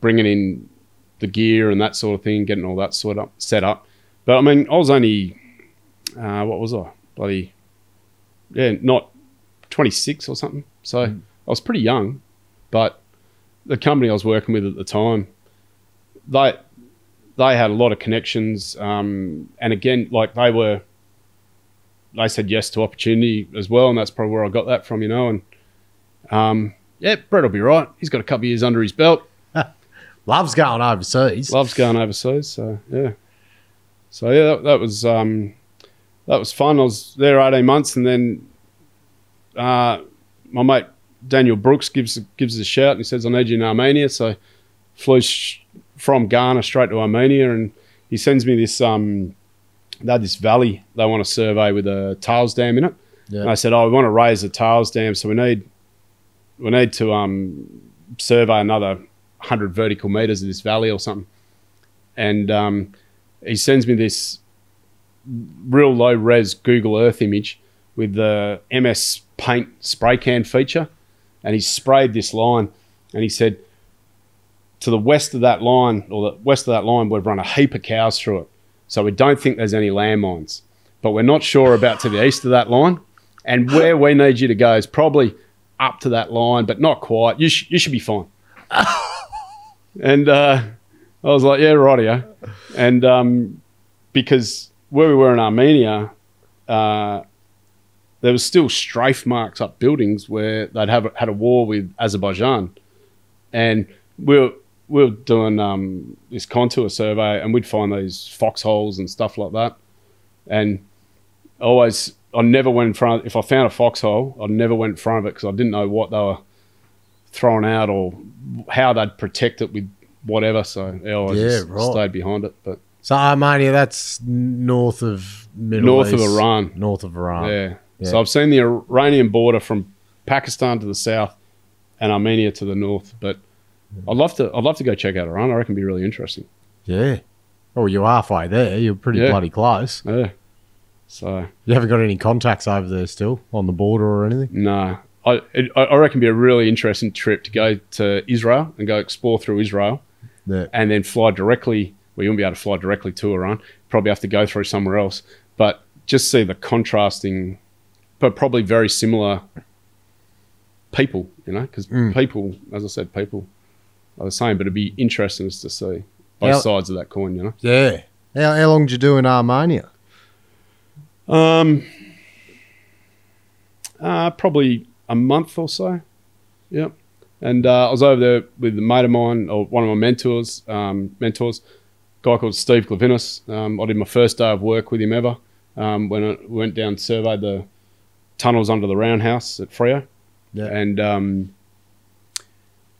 bringing in the gear and that sort of thing, getting all that sort of set up. But I mean, I was only uh, what was I bloody yeah, not 26 or something. So I was pretty young, but the company I was working with at the time, they they had a lot of connections, um, and again, like they were, they said yes to opportunity as well, and that's probably where I got that from, you know. And um, yeah, Brett will be right. He's got a couple of years under his belt. Loves going overseas. Loves going overseas. So yeah, so yeah, that, that was um, that was fun. I was there eighteen months, and then uh, my mate Daniel Brooks gives gives a shout and he says, "I need you in Armenia." So flew sh- from Ghana straight to Armenia, and he sends me this um, they had this valley they want to survey with a tails dam in it. Yeah. And I said, "Oh, we want to raise the tails dam, so we need we need to um, survey another hundred vertical meters of this valley or something." And um, he sends me this real low res Google Earth image with the MS Paint spray can feature, and he sprayed this line, and he said, "To the west of that line, or the west of that line, we've run a heap of cows through it, so we don't think there's any landmines, but we're not sure about to the east of that line, and where we need you to go is probably up to that line, but not quite. You sh- you should be fine." and uh, I was like, "Yeah, right rightio," and um, because where we were in Armenia, uh, there was still strafe marks up buildings where they'd have had a war with Azerbaijan, and we were we were doing um, this contour survey, and we'd find these foxholes and stuff like that, and always I never went in front. Of, If I found a foxhole, I never went in front of it because I didn't know what they were throwing out or how they'd protect it with whatever. So yeah, I always Yeah, just right. stayed behind it. But So Armenia, that's north of Middle East. North of Iran. North of Iran. yeah. Yeah. so I've seen the Iranian border from Pakistan to the south and Armenia to the north. But mm. I'd love to. I'd love to go check out Iran. I reckon it'd be really interesting. Yeah. Oh, you're halfway there. You're pretty Yeah. bloody close. Yeah. So You haven't got any contacts over there still on the border or anything? No, I it, I I reckon it'd be a really interesting trip to go to Israel and go explore through Israel, Yeah. and then fly directly. Well, you won't be able to fly directly to Iran. Probably have to go through somewhere else. But just see the contrasting, but probably very similar people. You know, because Mm. people, as I said, people are the same. But it'd be interesting to see both How- sides of that coin. You know. Yeah. How, how long did you do in Armenia? Um, uh, probably a month or so. Yep. And uh, I was over there with a mate of mine, or one of my mentors, um, mentors, a guy called Steve Glavinis. Um, I did my first day of work with him ever um, when I went down and surveyed the tunnels under the roundhouse at Freo. Yeah. And um,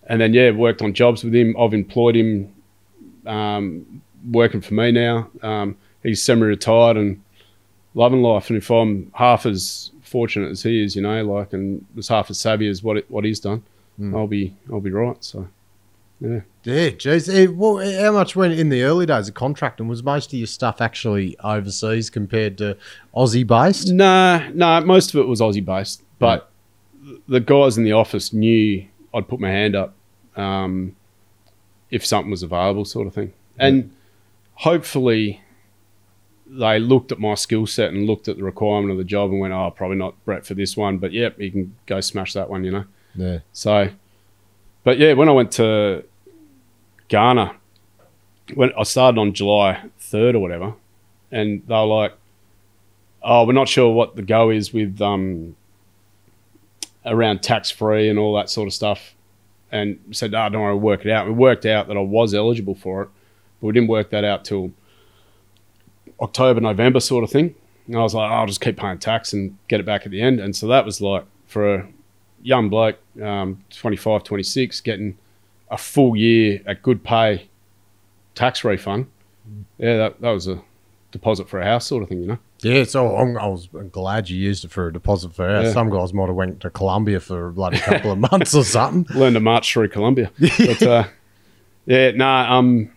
and then yeah, worked on jobs with him. I've employed him um, working for me now. Um, he's semi-retired and loving life. And if I'm half as fortunate as he is, you know, like, and as half as savvy as what it, what he's done, I'll be I'll be right. So yeah, Yeah, geez. Eh, well, how much went in the early days of contracting? Was most of your stuff actually overseas compared to Aussie based? nah, nah. Most of it was Aussie based, but the guys in the office knew I'd put my hand up um, if something was available, sort of thing. And hopefully, they looked at my skill set and looked at the requirement of the job and went, "Oh, probably not Brett for this one, but yep, you can go smash that one," you know. Yeah. So, but yeah, when I went to Ghana, when I started on July 3rd or whatever, and they were like, oh, we're not sure what the go is with um, around tax free and all that sort of stuff. And said, oh, don't worry, work it out. We worked out that I was eligible for it, but we didn't work that out till October, November sort of thing. And I was like, oh, I'll just keep paying tax and get it back at the end. And so that was like for a young bloke, um, 25, 26, getting a full year at good pay tax refund. Yeah, that, that was a deposit for a house sort of thing, you know? Yeah, so I'm, I was glad you used it for a deposit for us. Yeah. Some guys might have went to Colombia for a bloody couple of months or something. Learned to march through Colombia. But uh, yeah, no, nah, um,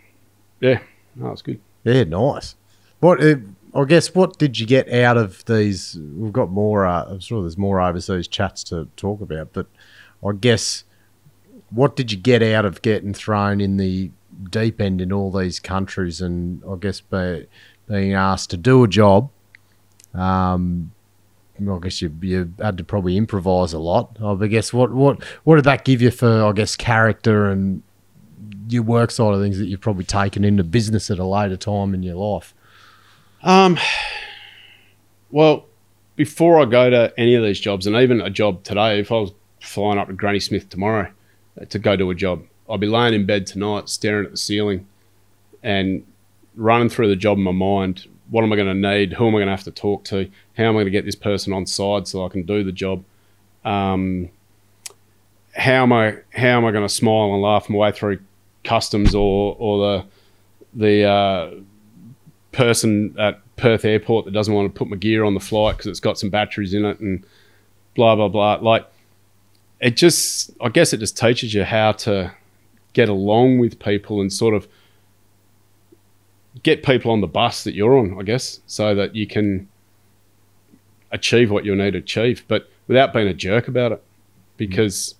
yeah, no, it's good. Yeah, nice. What uh, I guess what did you get out of these? We've got more. Uh, I'm sure there's more overseas chats to talk about, but I guess what did you get out of getting thrown in the deep end in all these countries, and I guess be, being asked to do a job. Um, I guess you you had to probably improvise a lot. I guess what what what did that give you for I guess character and your work side of things that you've probably taken into business at a later time in your life? Um, well, before I go to any of these jobs, and even a job today, if I was flying up to Granny Smith tomorrow to go do a job, I'd be laying in bed tonight, staring at the ceiling, and running through the job in my mind. What am I going to need? Who am I going to have to talk to? How am I going to get this person on side so I can do the job? Um, how am I how am I going to smile and laugh my way through customs or or the the uh, person at Perth Airport that doesn't want to put my gear on the flight because it's got some batteries in it and blah blah blah. Like it just, I guess it just teaches you how to get along with people and sort of get people on the bus that you're on. I guess so that you can achieve what you need to achieve, but without being a jerk about it. Because,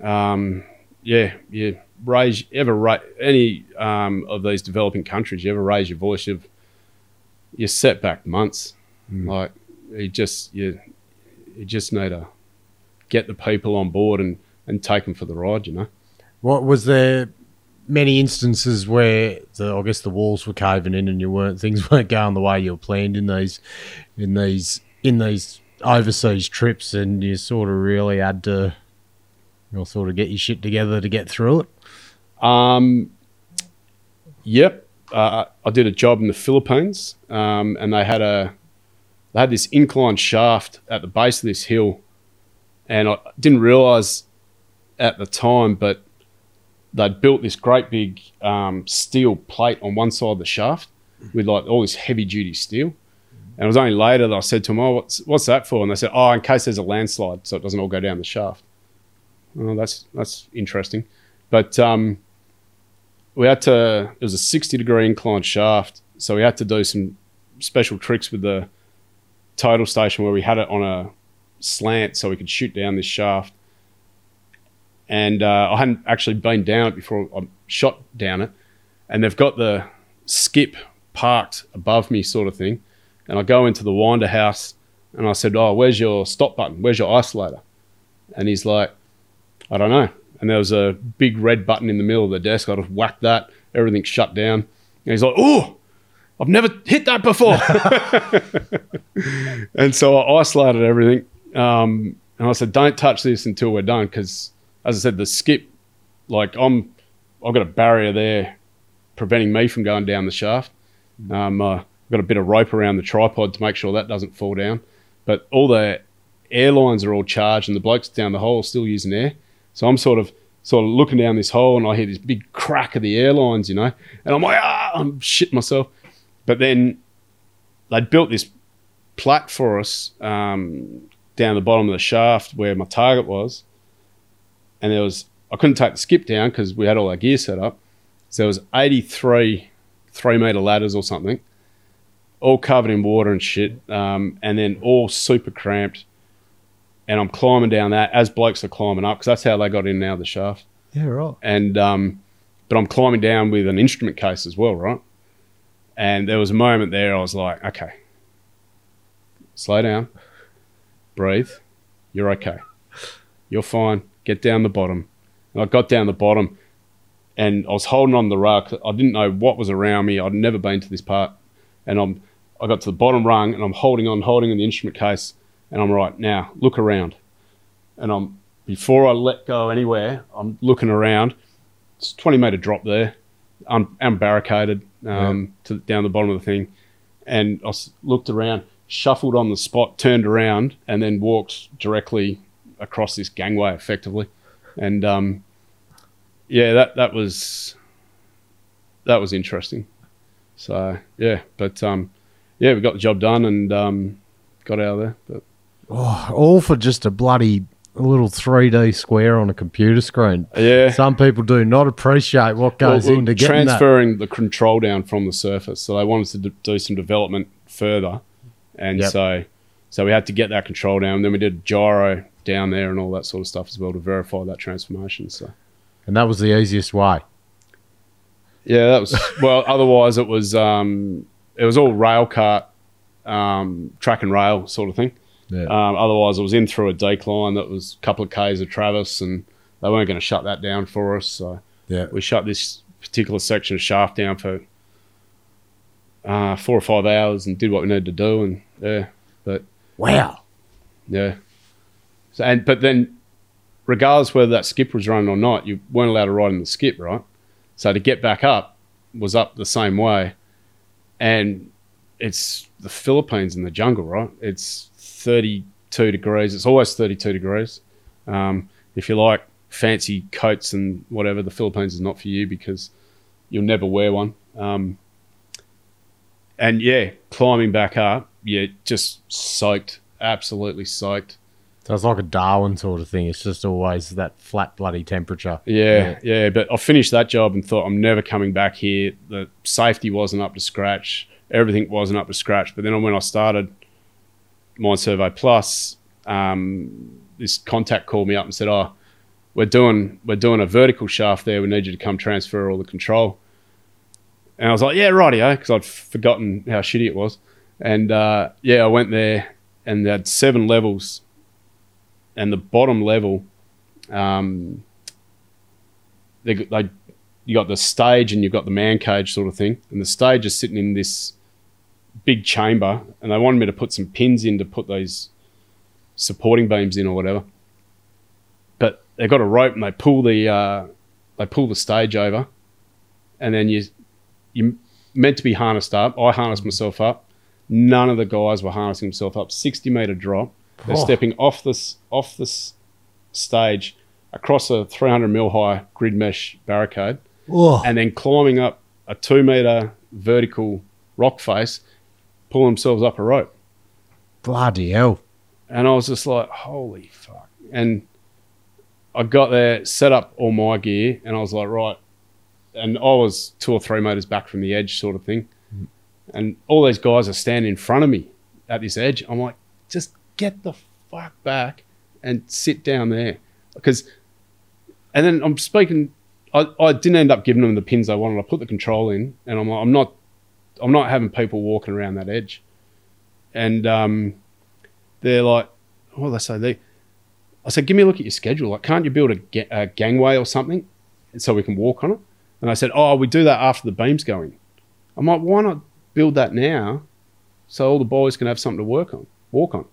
um, yeah, you raise ever ra- any um, of these developing countries, you ever raise your voice, you've you set back months. Like you just you you just need to get the people on board and and take them for the ride. You know. What was there many instances where the I guess the walls were caving in and you weren't things weren't going the way you were planned in these in these in these overseas trips and you sort of really had to You'll sort of get your shit together to get through it. Um, yep. Uh, I did a job in the Philippines, um, and they had a they had this inclined shaft at the base of this hill, and I didn't realize at the time, but they'd built this great big um, steel plate on one side of the shaft with like all this heavy duty steel. And it was only later that I said to them, "Oh, what's what's that for?" And they said, "Oh, in case there's a landslide, so it doesn't all go down the shaft." Oh, that's that's interesting. But um, we had to. It was a sixty degree inclined shaft, so we had to do some special tricks with the total station where we had it on a slant so we could shoot down this shaft. And uh, I hadn't actually been down it before I shot down it, and they've got the skip parked above me, sort of thing. And I go into the winder house, and I said, "Oh, where's your stop button? Where's your isolator?" And he's like, I don't know. And there was a big red button in the middle of the desk. I just whacked that. Everything shut down. And he's like, oh, I've never hit that before. and so I isolated everything. Um, and I said, don't touch this until we're done. Because, as I said, the skip, like, I'm, I've got a barrier there preventing me from going down the shaft. Um, uh, I've got a bit of rope around the tripod to make sure that doesn't fall down. But all the airlines are all charged, and the blokes down the hole are still using air. So I'm sort of sort of looking down this hole, and I hear this big crack of the airlines, you know, and I'm like, ah, I'm shitting myself. But then they'd built this plat for us um, down the bottom of the shaft where my target was, and there was I couldn't take the skip down because we had all our gear set up. So there was 83 three meter ladders or something, all covered in water and shit, um, and then all super cramped. And I'm climbing down that as blokes are climbing up because that's how they got in and out of the shaft. Yeah, right. And um, but I'm climbing down with an instrument case as well, right? And there was a moment there I was like, okay, slow down, breathe, you're okay, you're fine. Get down the bottom. And I got down the bottom, and I was holding on the rug. I didn't know what was around me. I'd never been to this part, and I'm I got to the bottom rung, and I'm holding on, holding on the instrument case, and I'm right now. Look around, and I'm before I let go anywhere. I'm looking around. It's 20 meter drop there. I'm, I'm barricaded um, to down the bottom of the thing, and I looked around, shuffled on the spot, turned around, and then walked directly across this gangway effectively, and um, yeah, that that was that was interesting. So yeah, but um, yeah, we got the job done and um, got out of there. But Oh, all for just a bloody little 3D square on a computer screen. yeah, Some people do not appreciate what goes Well, into getting that. transferring the control down from the surface. So they wanted to do some development further, and Yep. so so we had to get that control down. then we did gyro down there and all that sort of stuff as well to verify that transformation. So And that was the easiest way. yeah, that was well. otherwise, it was um, it was all rail cart, um, track and rail sort of thing. Yeah. Um, otherwise, it was in through a decline that was a couple of k's of Travis, and they weren't going to shut that down for us. So yeah. we shut this particular section of shaft down for uh, four or five hours and did what we needed to do, and yeah, but Wow. yeah. So and but then, regardless whether that skip was running or not, you weren't allowed to ride in the skip, right? So to get back up was up the same way, and it's the Philippines in the jungle, right? It's thirty-two degrees. It's always thirty-two degrees. Um, if you like fancy coats and whatever, the Philippines is not for you because you'll never wear one. Um, and yeah, climbing back up, yeah, just soaked, absolutely soaked. So it's like a Darwin sort of thing. It's just always that flat bloody temperature. Yeah, yeah, but I finished that job and thought I'm never coming back here. The safety wasn't up to scratch. Everything wasn't up to scratch. But then when I started Mine Survey Plus, um, this contact called me up and said, "Oh, we're doing we're doing a vertical shaft there. We need you to come transfer all the control." And I was like, "Yeah, rightio," because I'd forgotten how shitty it was. And uh, yeah, I went there and they had seven levels, and the bottom level. Um, they, they you got the stage and you've got the man cage sort of thing, and the stage is sitting in this big chamber, and they wanted me to put some pins in to put those supporting beams in or whatever. But they got a rope and they pull the uh, they pull the stage over, and then you you meant to be harnessed up. I harnessed myself up. None of the guys were harnessing themselves up. Sixty meter drop. They're Oh. stepping off this off this stage across a 300 mil high grid mesh barricade Oh, and then climbing up a two meter vertical rock face, pulling themselves up a rope. bloody hell. And I was just like, holy fuck. And I got there, set up all my gear, and I was like, right. And I was two or three meters back from the edge, sort of thing. And all these guys are standing in front of me at this edge. I'm like, just get the fuck back and sit down there. Because, and then I'm speaking, I, I didn't end up giving them the pins they wanted. I put the control in, and I'm like, I'm not, I'm not having people walking around that edge. And, um, they're like, what do they say? They, I said, give me a look at your schedule. Like, can't you build a, ga- a gangway or something so we can walk on it? And I said, oh, we do that after the beam's going. I'm like, why not build that now so all the boys can have something to work on, walk on?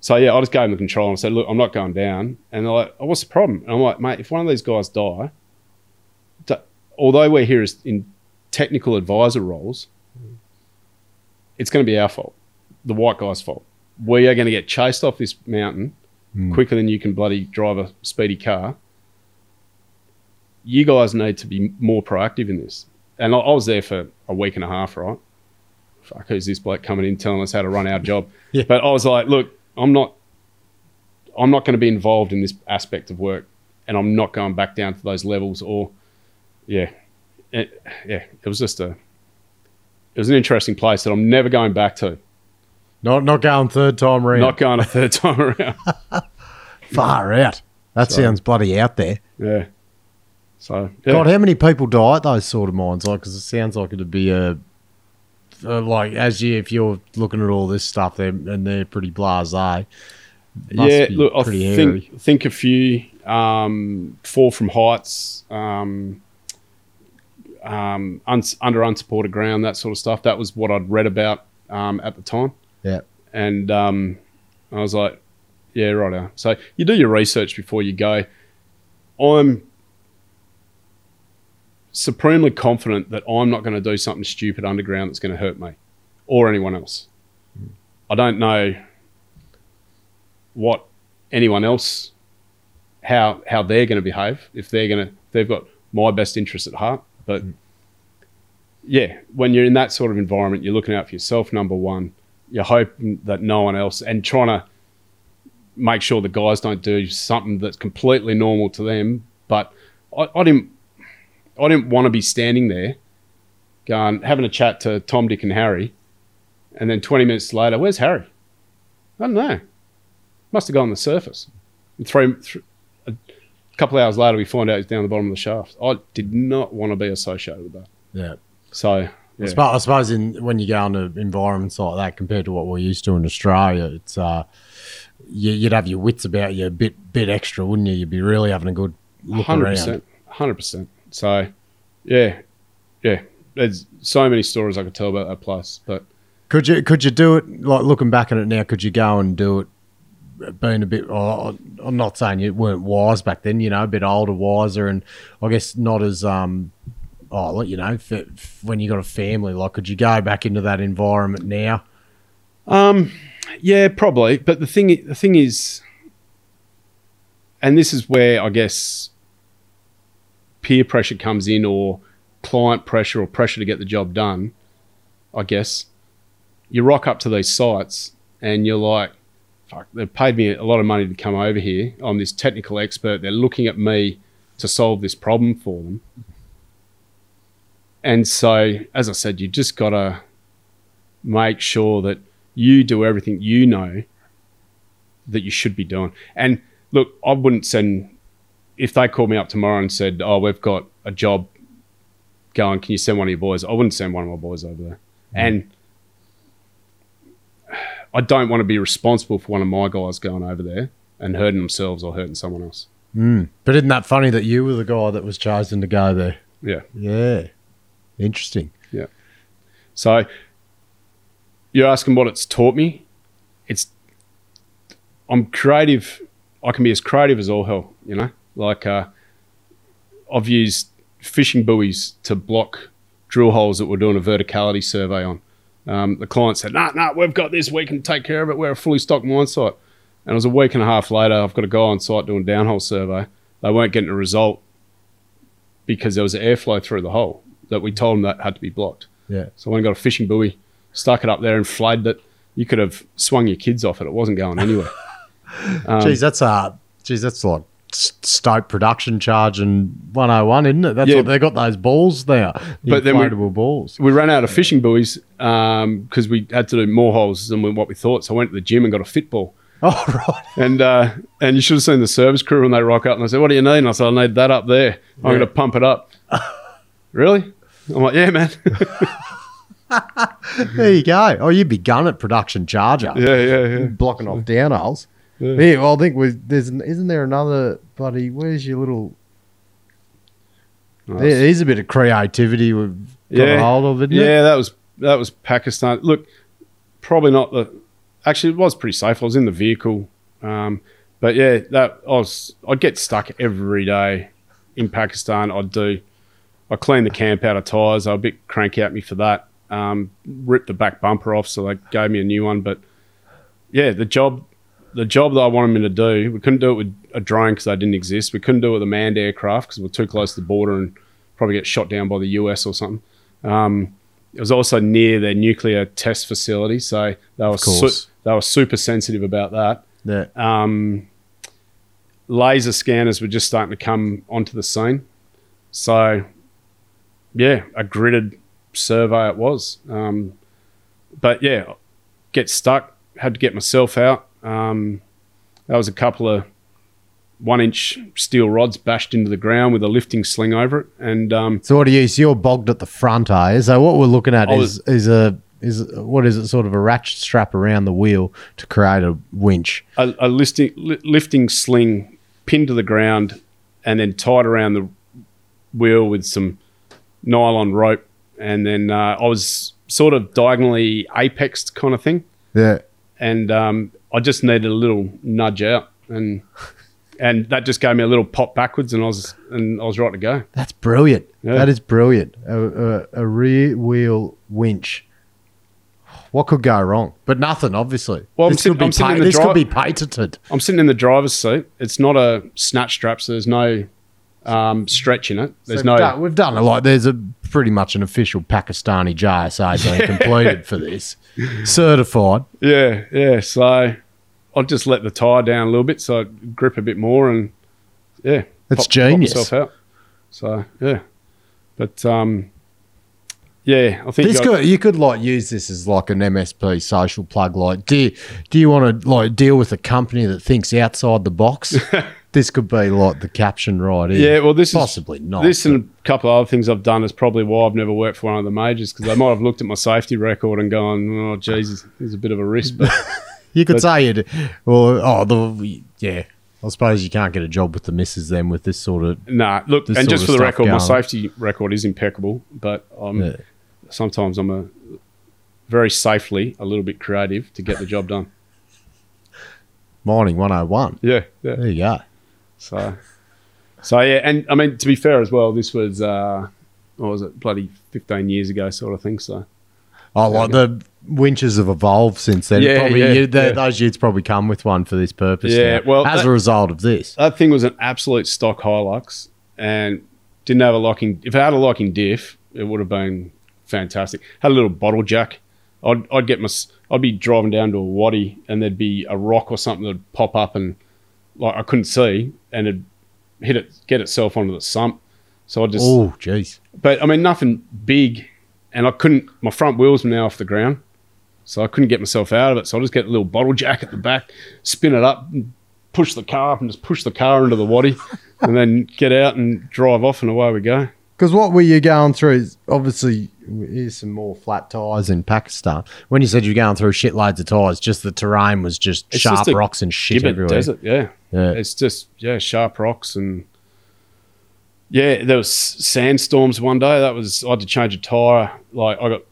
So yeah, I just gave them the control and I said, look, I'm not going down. And they're like, oh, what's the problem? And I'm like, mate, if one of these guys die, d- although we're here as in technical advisor roles, it's going to be our fault, the white guy's fault. We are going to get chased off this mountain hmm. quicker than you can bloody drive a speedy car. You guys need to be more proactive in this. And I, I was there for a week and a half, right? Fuck, who's this bloke coming in telling us how to run our job? Yeah. But I was like, look, I'm not, I'm not going to be involved in this aspect of work, and I'm not going back down to those levels. Or, yeah, it, yeah, it was just a, it was an interesting place that I'm never going back to. Not not going third time around. Not going a third time around. Far out. That So- sounds bloody out there. Yeah. So yeah. God, how many people die at those sort of mines? Like, because it sounds like it'd be a, uh, like as you if you're looking at all this stuff, they and they're pretty blasé. Yeah, be look, I pretty think hairy. think a few um, fall from heights, um, um, uns- under unsupported ground, that sort of stuff. That was what I'd read about um, at the time, Yeah, and um, I was like, yeah, right. So you do your research before you go. I'm supremely confident that I'm not going to do something stupid underground that's going to hurt me or anyone else. Hmm. I don't know what anyone else how how they're going to behave if they're going to they've got my best interest at heart but hmm. yeah when you're in that sort of environment you're looking out for yourself number one. You're hoping that no one else and trying to make sure the guys don't do something that's completely normal to them but I, I didn't I didn't want to be standing there going having a chat to Tom Dick and Harry and then 20 minutes later where's Harry I don't know must have gone on the surface. And three, th- a couple of hours later, we find out he's down the bottom of the shaft. I did not want to be associated with that. yeah. So, I suppose, I suppose in when you go into environments like that, compared to what we're used to in Australia, it's uh, you, you'd have your wits about you a bit bit extra, wouldn't you? You'd be really having a good look hundred around. percent, hundred percent. So, yeah, yeah. There's so many stories I could tell about that place, but Could you could you do it like looking back at it now? Could you go and do it? Being a bit, oh, I'm not saying you weren't wise back then. You know, a bit older, wiser, and I guess not as um, oh, you know, f- f- when you got a family, like, could you go back into that environment now? Um, yeah, probably. But the thing, the thing is, and this is where I guess peer pressure comes in, or client pressure, or pressure to get the job done. I guess you rock up to these sites and you're like, "Fuck!" They've paid me a lot of money to come over here. I'm this technical expert. They're looking at me to solve this problem for them. And so, as I said, you just gotta make sure that you do everything you know that you should be doing. And look, I wouldn't send if they called me up tomorrow and said, "Oh, we've got a job going. Can you send one of your boys?" I wouldn't send one of my boys over there. Mm. And I don't want to be responsible for one of my guys going over there and hurting themselves or hurting someone else. Mm. But isn't that funny that you were the guy that was chosen to go there? Yeah. Yeah, interesting. Yeah. So you're asking what it's taught me. It's I'm creative. I can be as creative as all hell You know, like uh, I've used fishing buoys to block drill holes that we're doing a verticality survey on. Um, the client said, "No, nah, no, nah, we've got this. We can take care of it. We're a fully stocked mine site." And it was a week and a half later. I've got a guy on site doing downhole survey. They weren't getting a result because there was airflow through the hole that we told them that had to be blocked. Yeah. So I went and got a fishing buoy, stuck it up there, and flayed it. You could have swung your kids off it. It wasn't going anywhere. Um, geez, that's uh, geez, that's like stope production charge and 101, isn't it? That's Yeah. what they got those balls there. But then we- balls. we ran out of fishing buoys because we had to do more holes than what we thought. So I went to the gym and got a fit ball. Oh right. And uh, and you should have seen the service crew when they rock up and they said, "What do you need?" And I said, "I need that up there. I'm going to pump it up." really? I'm like, "Yeah, man. There you go. Oh, you'd be gun at production charger. yeah, yeah, yeah." Blocking off downholes. Yeah. Yeah. well, I think we there's isn't there another buddy? Where's your little? Nice. There is a bit of creativity we've got a hold of, isn't it? yeah, that was that was Pakistan. Look, probably not the. Actually, it was pretty safe. I was in the vehicle, um, but yeah, that I was. I'd get stuck every day in Pakistan. I'd do. I cleaned the camp out of tires. They were a bit cranky at me for that. Um, ripped the back bumper off, so they gave me a new one. But yeah, the job, the job that I wanted me to do, we couldn't do it with a drone because they didn't exist. We couldn't do it with a manned aircraft because we're too close to the border and probably get shot down by the US or something. Um, it was also near their nuclear test facility, so they were su- they were super sensitive about that. Yeah. Um, laser scanners were just starting to come onto the scene, so yeah, a gridded survey it was. Um, but yeah, get stuck, had to get myself out. Um, that was a couple of one inch steel rods bashed into the ground with a lifting sling over it, and um, So what do you? So you're bogged at the front, eh? So what we're looking at I is is a is what is it? Sort of a ratchet strap around the wheel to create a winch. a, a listing, li- lifting sling pinned to the ground and then tied around the wheel with some nylon rope. And then uh, I was sort of diagonally apexed kind of thing. Yeah. And um, I just needed a little nudge out. And and that just gave me a little pop backwards and I was and I was right to go. That's brilliant. Yeah. That is brilliant. A, a, a rear wheel winch. What could go wrong? But nothing, obviously. Well, I'm this sit- could be I'm pa- this dri- could be patented. I'm sitting in the driver's seat. It's not a snatch strap, so there's no um, stretch in it. There's So no we've, done, we've done a lot. There's a pretty much an official Pakistani JSA being completed for this, certified. Yeah, yeah. So I'll just let the tire down a little bit so I grip a bit more and yeah. It's genius. myself out. So yeah. But um yeah, I think This I- could you could like use this as like an MSP social plug. Like, do you, do you want to like deal with a company that thinks outside the box? this could be like the caption right here. yeah, well this possibly is not. This and a couple of other things I've done is probably why I've never worked for one of the majors because they might have looked at my safety record and gone, "Oh Jesus, there's a bit of a risk." But you could but- say it. Well, oh, the yeah. I suppose you can't get a job with the missus then with this sort of. nah, look, and just for the record, my safety record is impeccable. But um, Yeah. sometimes I'm a very safely a little bit creative to get the job done. Mining 101. Yeah, yeah. There you go. So, so yeah, and I mean to be fair as well, this was uh, what was it, bloody fifteen years ago, sort of thing. So Oh, like the winches have evolved since then. Yeah, probably, yeah, you, the, yeah. Those youths probably come with one for this purpose. Yeah, now, well, as that- a result of this. that thing was an absolute stock Hilux, and didn't have a locking. If it had a locking diff, it would have been fantastic. Had a little bottle jack. I'd, I'd get my, I'd be driving down to a wadi, and there'd be a rock or something that'd pop up, and like I couldn't see, and it'd hit it, get itself onto the sump. So I just Oh, jeez. but I mean nothing big, and I couldn't. My front wheels were now off the ground, so I couldn't get myself out of it. So I just get a little bottle jack at the back, spin it up, and push the car up, and just push the car into the wadi, and then get out and drive off, and away we go. Because what were you going through? Is obviously, here's some more flat tires in Pakistan. When you said you're going through shitloads of tires, just the terrain was just It's sharp just rocks and shit everywhere. desert, yeah. Yeah. It's just yeah, sharp rocks and yeah. There was sandstorms one day. That was I had to change a tire. Like I got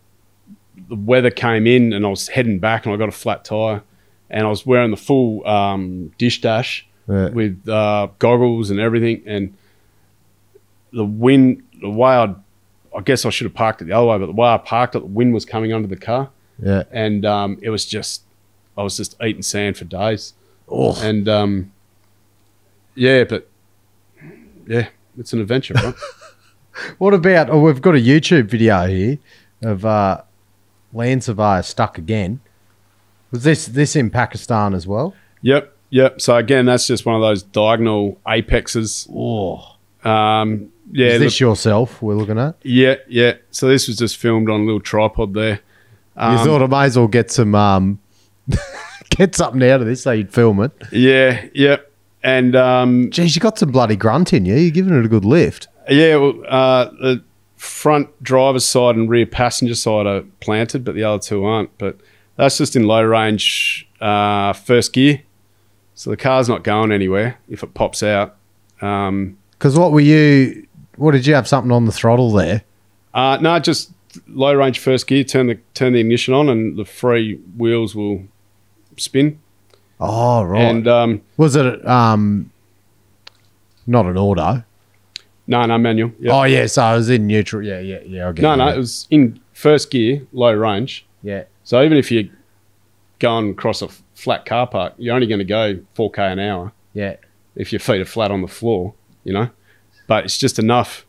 the weather came in and I was heading back and I got a flat tire and I was wearing the full um, dish dash Yeah. with uh, goggles and everything, and the wind, the way I, I guess I should have parked it the other way, but the way I parked it, the wind was coming under the car, Yeah. and um, it was just, I was just eating sand for days, Oh. and um, yeah, but yeah, it's an adventure, right? What about? Oh, we've got a YouTube video here of uh, land surveyor stuck again. Was this this in Pakistan as well? yep, yep. So again, that's just one of those diagonal apexes. Oh, Um, yeah, is the- this yourself? We're looking at. yeah, yeah. So this was just filmed on a little tripod there. you Um, thought I may as well get some um, get something out of this, so you'd film it. Yeah, yeah. And um, Geez, you got some bloody grunt in you. You're giving it a good lift. yeah, well, uh, the front driver's side and rear passenger side are planted, but the other two aren't. But that's just in low range uh, first gear. So the car's not going anywhere if it pops out. Um, Because what were you? What did you have something on the throttle there? uh, no, just low range first gear. Turn the turn the ignition on, and the free wheels will spin. Oh right. And um, was it um, not an auto? no, no manual. Oh yeah, so I was in neutral. Yeah, yeah, yeah. I get no, you. no, it was in first gear, low range. yeah. So even if you're going across a flat car park, you're only going to go 4k an hour Yeah. if your feet are flat on the floor, you know. But it's just enough.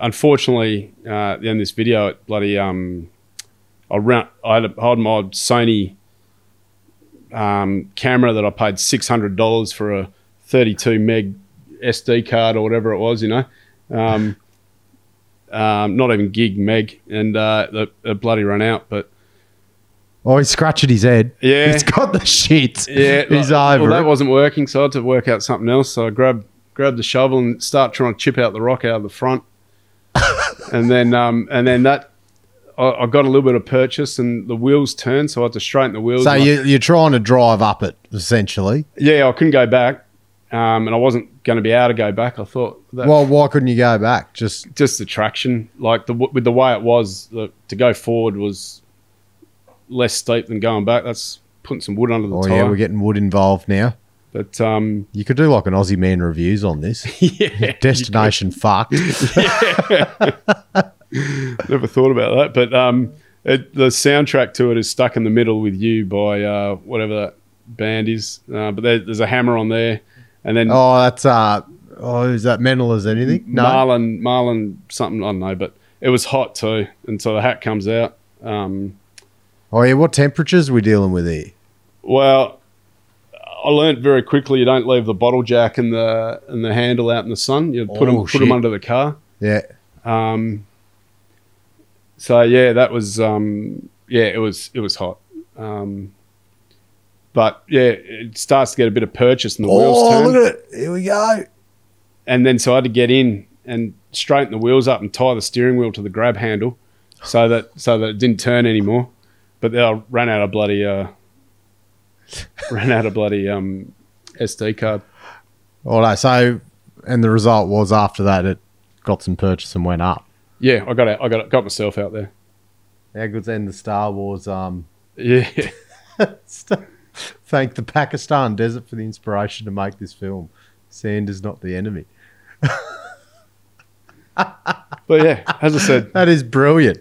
Unfortunately, uh, at the end of this video, it bloody um, I ran, I had, a, I had my Sony um, camera that I paid six hundred dollars for a 32 meg SD card or whatever it was, you know. Um, um, not even gig meg, and uh, the, the bloody ran out. But Oh, he's scratching his head. Yeah. He's got the shit. Yeah, He's like- over Well, that it. wasn't working, so I had to work out something else. So I grabbed grabbed the shovel and start trying to chip out the rock out of the front, and then um, and then that I, I got a little bit of purchase, and the wheels turned, so I had to straighten the wheels. So you, you're trying to drive up it, essentially. yeah, I couldn't go back, um, and I wasn't going to be able to go back. I thought that Well, why couldn't you go back? Just just the traction, like the with the way it was, the, to go forward was less steep than going back. That's putting some wood under the oh tire. yeah, we're getting wood involved now. But um, You could do like an Aussie man reviews on this. yeah, Destination fucked. Never thought about that, but um, it, the soundtrack to it is stuck in the middle with you by uh, whatever that band is. Uh, but there, there's a hammer on there, and then Oh, that's uh oh, is that mental as anything? No. Marlon, Marlon, something I don't know, but it was hot too, and so the hat comes out. Um, Oh yeah, what temperatures are we dealing with here? well, I learnt very quickly you don't leave the bottle jack and the and the handle out in the sun. You put them Oh, put them under the car. Yeah. Um, so yeah, that was um, yeah, it was it was hot. Um, but yeah, it starts to get a bit of purchase and the wheels Oh, turn, look at it. Here we go. and then so I had to get in and straighten the wheels up and tie the steering wheel to the grab handle, so that so that it didn't turn anymore. But then I ran out of bloody uh, ran out of bloody um, SD card. All right, so and the result was after that it got some purchase and went up. Yeah, I got out, I got got myself out there. How good's in the Star Wars um Yeah. Thank the Pakistan desert for the inspiration to make this film. Sand is not the enemy. But yeah, as I said, That is brilliant.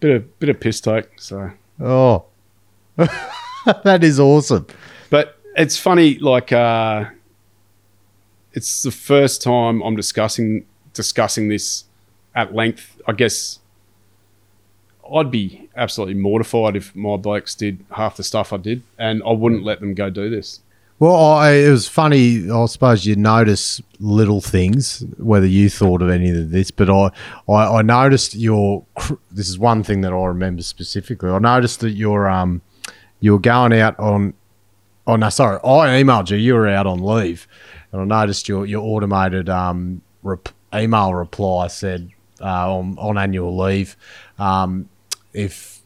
bit of bit of piss take. So, Oh, that is awesome. but it's funny. Like, uh, it's the first time I'm discussing discussing this at length. I guess I'd be absolutely mortified if my blokes did half the stuff I did, and I wouldn't let them go do this. Well, I, it was funny. I suppose you notice little things, whether you thought of any of this, but I, I, I noticed your. This is one thing that I remember specifically. I noticed that you're um, you were going out on. Oh no, sorry. I emailed you. You were out on leave, and I noticed your your automated um rep, email reply said uh, on on annual leave, um, if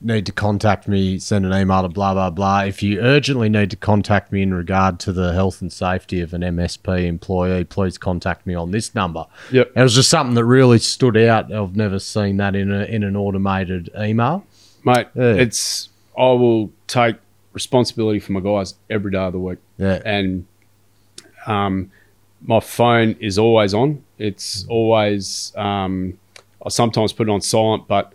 need to contact me, send an email to blah blah blah. If you urgently need to contact me in regard to the health and safety of an MSP employee, please contact me on this number. Yep. It was just something that really stood out. I've never seen that in a in an automated email. Mate, Yeah. it's I will take responsibility for my guys every day of the week. Yeah. And Um, my phone is always on. It's always. Um, I sometimes put it on silent, but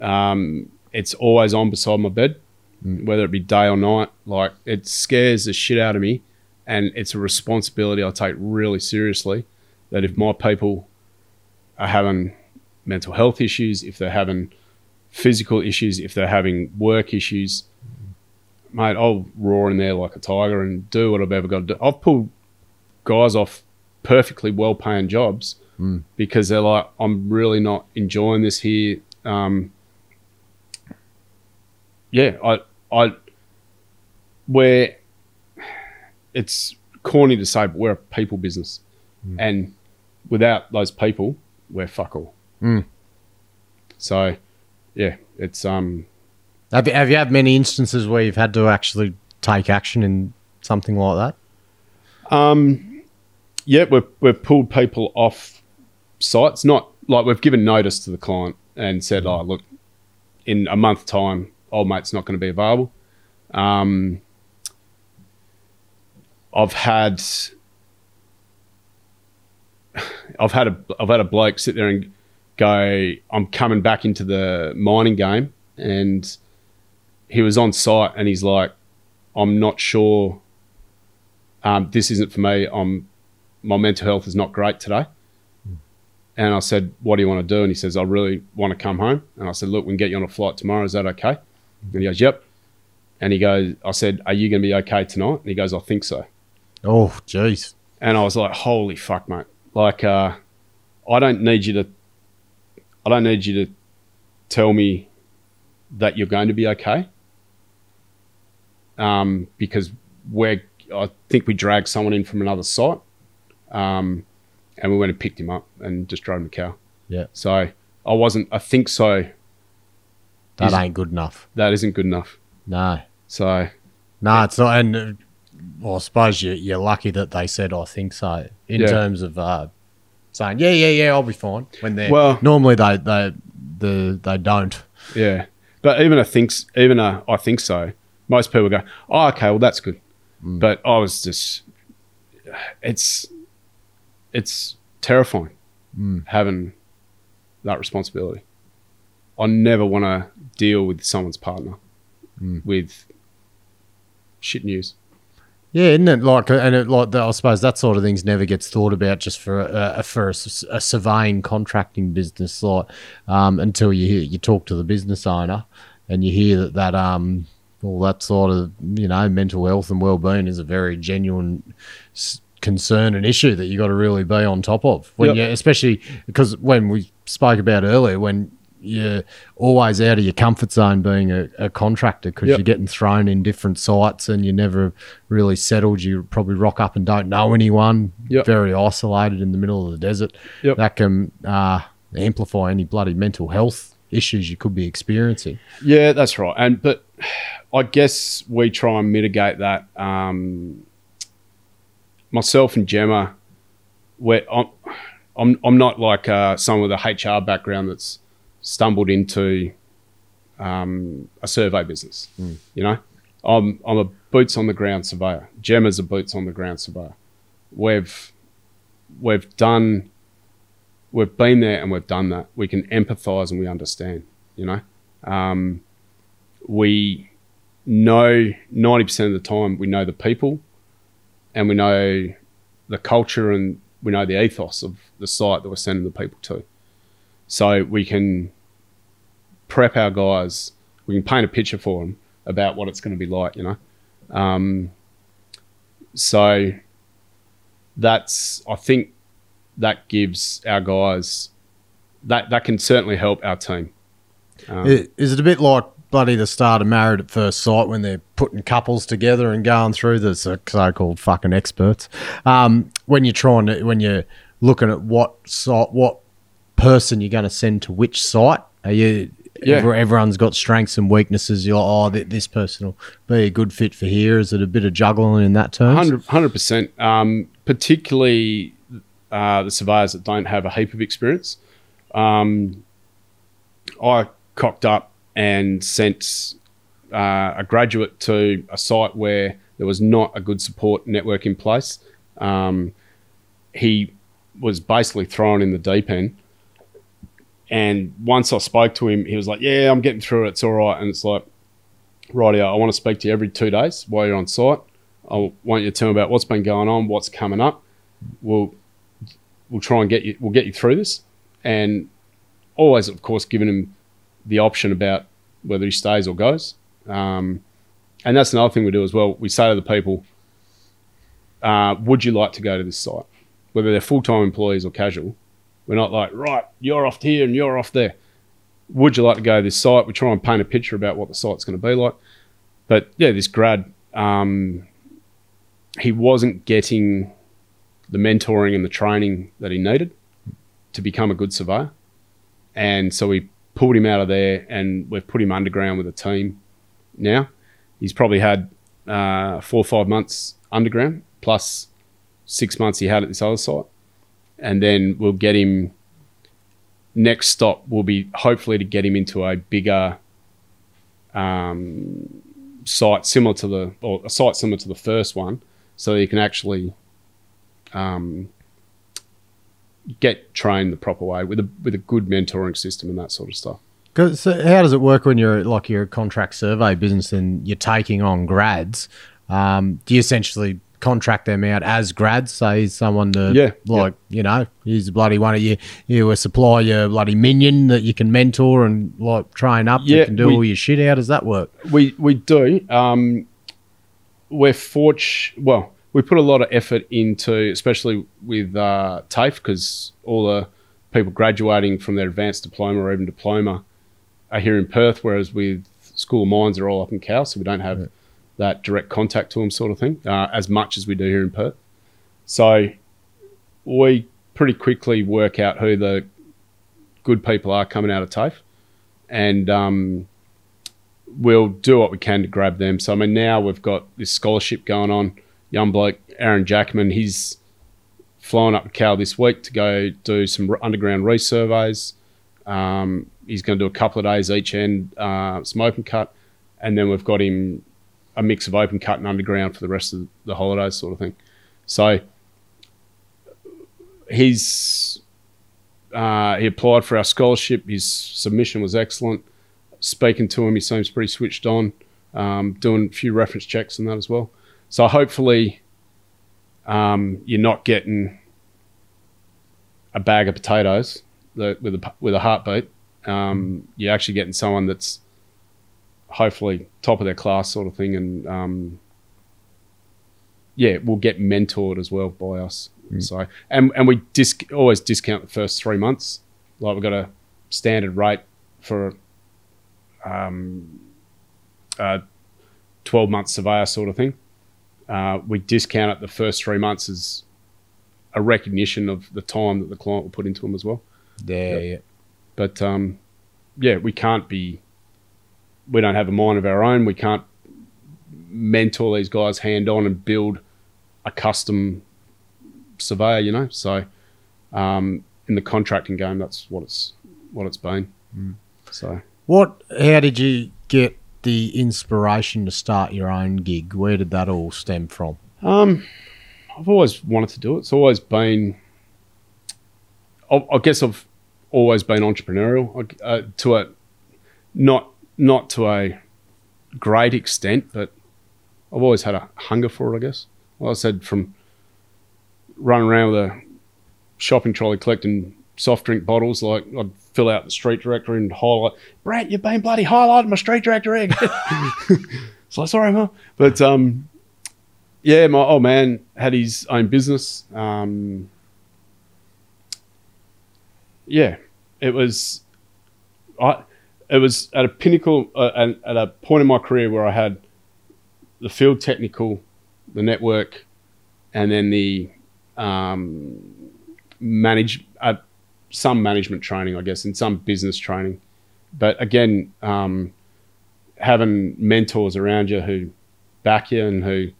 um, it's always on beside my bed, whether it be day or night. Like it scares the shit out of me, and it's a responsibility I take really seriously. That if my people are having mental health issues, if they're having physical issues, if they're having work issues, mate, I'll roar in there like a tiger and do what I've ever got to do. I've pulled guys off perfectly well paying jobs mm. because they're like, I'm really not enjoying this here. Um, yeah, I, I, we're, it's corny to say, but we're a people business. Mm. And without those people, we're fuck all. Mm. So, yeah, it's, um, Have you, have you had many instances where you've had to actually take action in something like that? Um, yeah, we've we've pulled people off sites. Not like we've given notice to the client and said, "Oh, look, in a month time, old mate's not going to be available." Um, I've had I've had a I've had a bloke sit there and go, "I'm coming back into the mining game," and he was on site and he's like, "I'm not sure." um, this isn't for me. I'm my mental health is not great today. And I said, what do you want to do? And he says, I really want to come home. And I said, look, we can get you on a flight tomorrow. Is that okay? And he goes, yep. And he goes, I said, are you going to be okay tonight? And he goes, I think so. Oh, jeez. And I was like, holy fuck, mate. Like, uh, I don't need you to, I don't need you to tell me that you're going to be okay. Um, because we're, I think we dragged someone in from another site. Um, and we went and picked him up and just drove him to Kal. Yeah. So I wasn't, I think so. That ain't good enough. That isn't good enough. No. So No, it's not. And uh, well, I suppose you, you're lucky that they said, I think so, in Yeah. terms of uh, saying, yeah, yeah, yeah, I'll be fine. When they're, Well- normally they, they, the, they don't. Yeah, but even a thinks, even a I think so. Most people go, oh, okay, well that's good. Mm. But I was just, it's, it's terrifying mm. having that responsibility. I never want to deal with someone's partner mm. with shit news. Yeah, isn't it like, and it, like I suppose that sort of things never gets thought about just for a, a for a, a surveying contracting business, like um, until you hear, you talk to the business owner and you hear that that um, well, that sort of you know mental health and well being is a very genuine s- concern and issue that you got to really be on top of when Yep. you, especially because when we spoke about earlier when. You're always out of your comfort zone being a, a contractor because Yep. you're getting thrown in different sites and you're never really settled. You probably rock up and don't know anyone. Yep. Very isolated in the middle of the desert. Yep. That can uh, amplify any bloody mental health issues you could be experiencing. Yeah, that's right. And but I guess we try and mitigate that. Um, myself and Gemma, we're, I'm, I'm I'm not like uh, someone with a HR background that's stumbled into um, a survey business. You know, I'm I'm a boots on the ground surveyor. Gemma's a boots on the ground surveyor. We've we've done we've been there and we've done that. We can empathise and we understand. You know, um, we know ninety percent of the time we know the people, and we know the culture and we know the ethos of the site that we're sending the people to. So we can prep our guys. We can paint a picture for them about what it's going to be like. You know, um, so that's I think that gives our guys that that can certainly help our team. Um, Is it a bit like bloody the start of Married at First Sight when they're putting couples together and going through the so- so-called fucking experts? Um, when you're trying to, when you're looking at what site, what person you're going to send to which site, are you? Yeah. Everyone's got strengths and weaknesses. You're like, oh, th- this person will be a good fit for here. Is it a bit of juggling in that terms? Hundred percent. Um, particularly uh, the surveyors that don't have a heap of experience. Um, I cocked up and sent uh, a graduate to a site where there was not a good support network in place, Um, he was basically thrown in the deep end. And once I spoke to him, he was like, "Yeah, I'm getting through it. It's all right." And it's like, "Righty, I want to speak to you every two days while you're on site. I want you to tell me about what's been going on, what's coming up. We'll we'll try and get you. We'll get you through this." And always, of course, giving him the option about whether he stays or goes. Um, and that's another thing we do as well. We say to the people, uh, "Would you like to go to this site?" Whether they're full time employees or casual, we're not like, "Right, you're off here and you're off there." Would you like to go to this site? We try and paint a picture about what the site's going to be like. But yeah, this grad, um, he wasn't getting the mentoring and the training that he needed to become a good surveyor. And so we pulled him out of there and we've put him underground with a team now. He's probably had uh, four or five months underground plus six months he had at this other site. And then we'll get him. Next stop will be hopefully to get him into a bigger um, site similar to the, or a site similar to the first one, so he can actually um, get trained the proper way with a with a good mentoring system and that sort of stuff. so how does it work when you're like you're a contract survey business and you're taking on grads? Um, do you essentially contract them out as grads? Say he's someone to Yeah, like you know he's a bloody one of you you a supply your bloody minion that you can mentor and like train up Yeah, that can do we- all your shit. How does that work? We we do. Um, we're fortunate. Well, we put a lot of effort into, especially with uh, TAFE, because all the people graduating from their advanced diploma or even diploma are here in Perth, whereas with School Mines, they're all up in Kal, so we don't have that direct contact to them, sort of thing, uh, as much as we do here in Perth. So we pretty quickly work out who the good people are coming out of TAFE, and um, we'll do what we can to grab them. So I mean, now we've got this scholarship going on. Young bloke Aaron Jackman, he's flying up to Kal this week to go do some underground resurveys. Um, he's going to do a couple of days each end, uh, some open cut, and then we've got him a mix of open cut and underground for the rest of the holidays, sort of thing. So he's uh, he applied for our scholarship. His submission was excellent speaking to him, he seems pretty switched on, um, doing a few reference checks and that as well. So hopefully, um, you're not getting a bag of potatoes with a with a heartbeat. Um, you're actually getting someone that's hopefully top of their class, sort of thing, and um, yeah, will get mentored as well by us. So and and we disc, always discount the first three months. Like we've got a standard rate for um, uh, 12 month surveyor sort of thing. Uh, we discount it the first three months as a recognition of the time that the client will put into them as well. Yeah, yeah. But um, yeah, we can't be, we don't have a mind of our own. We can't mentor these guys hand on and build a custom surveyor, you know? So um, in the contracting game, that's what it's, what it's been. So. What? How did you get the inspiration to start your own gig? Where did that all stem from? Um, I've always wanted to do it. It's always been. I, I guess I've always been entrepreneurial uh, to a not not to a great extent, but I've always had a hunger for it. I guess. Like I said, from running around with a shopping trolley collecting soft drink bottles, like I'd fill out the street directory and highlight. Brett, you've been bloody highlighting my street directory. so sorry, mum, but um, yeah, my old man had his own business. Um, yeah, it was, I, it was at a pinnacle, uh, at, a point in my career where I had the field technical, the network, and then the um, manage uh, some management training, I guess, and some business training. But again, um, having mentors around you who back you and who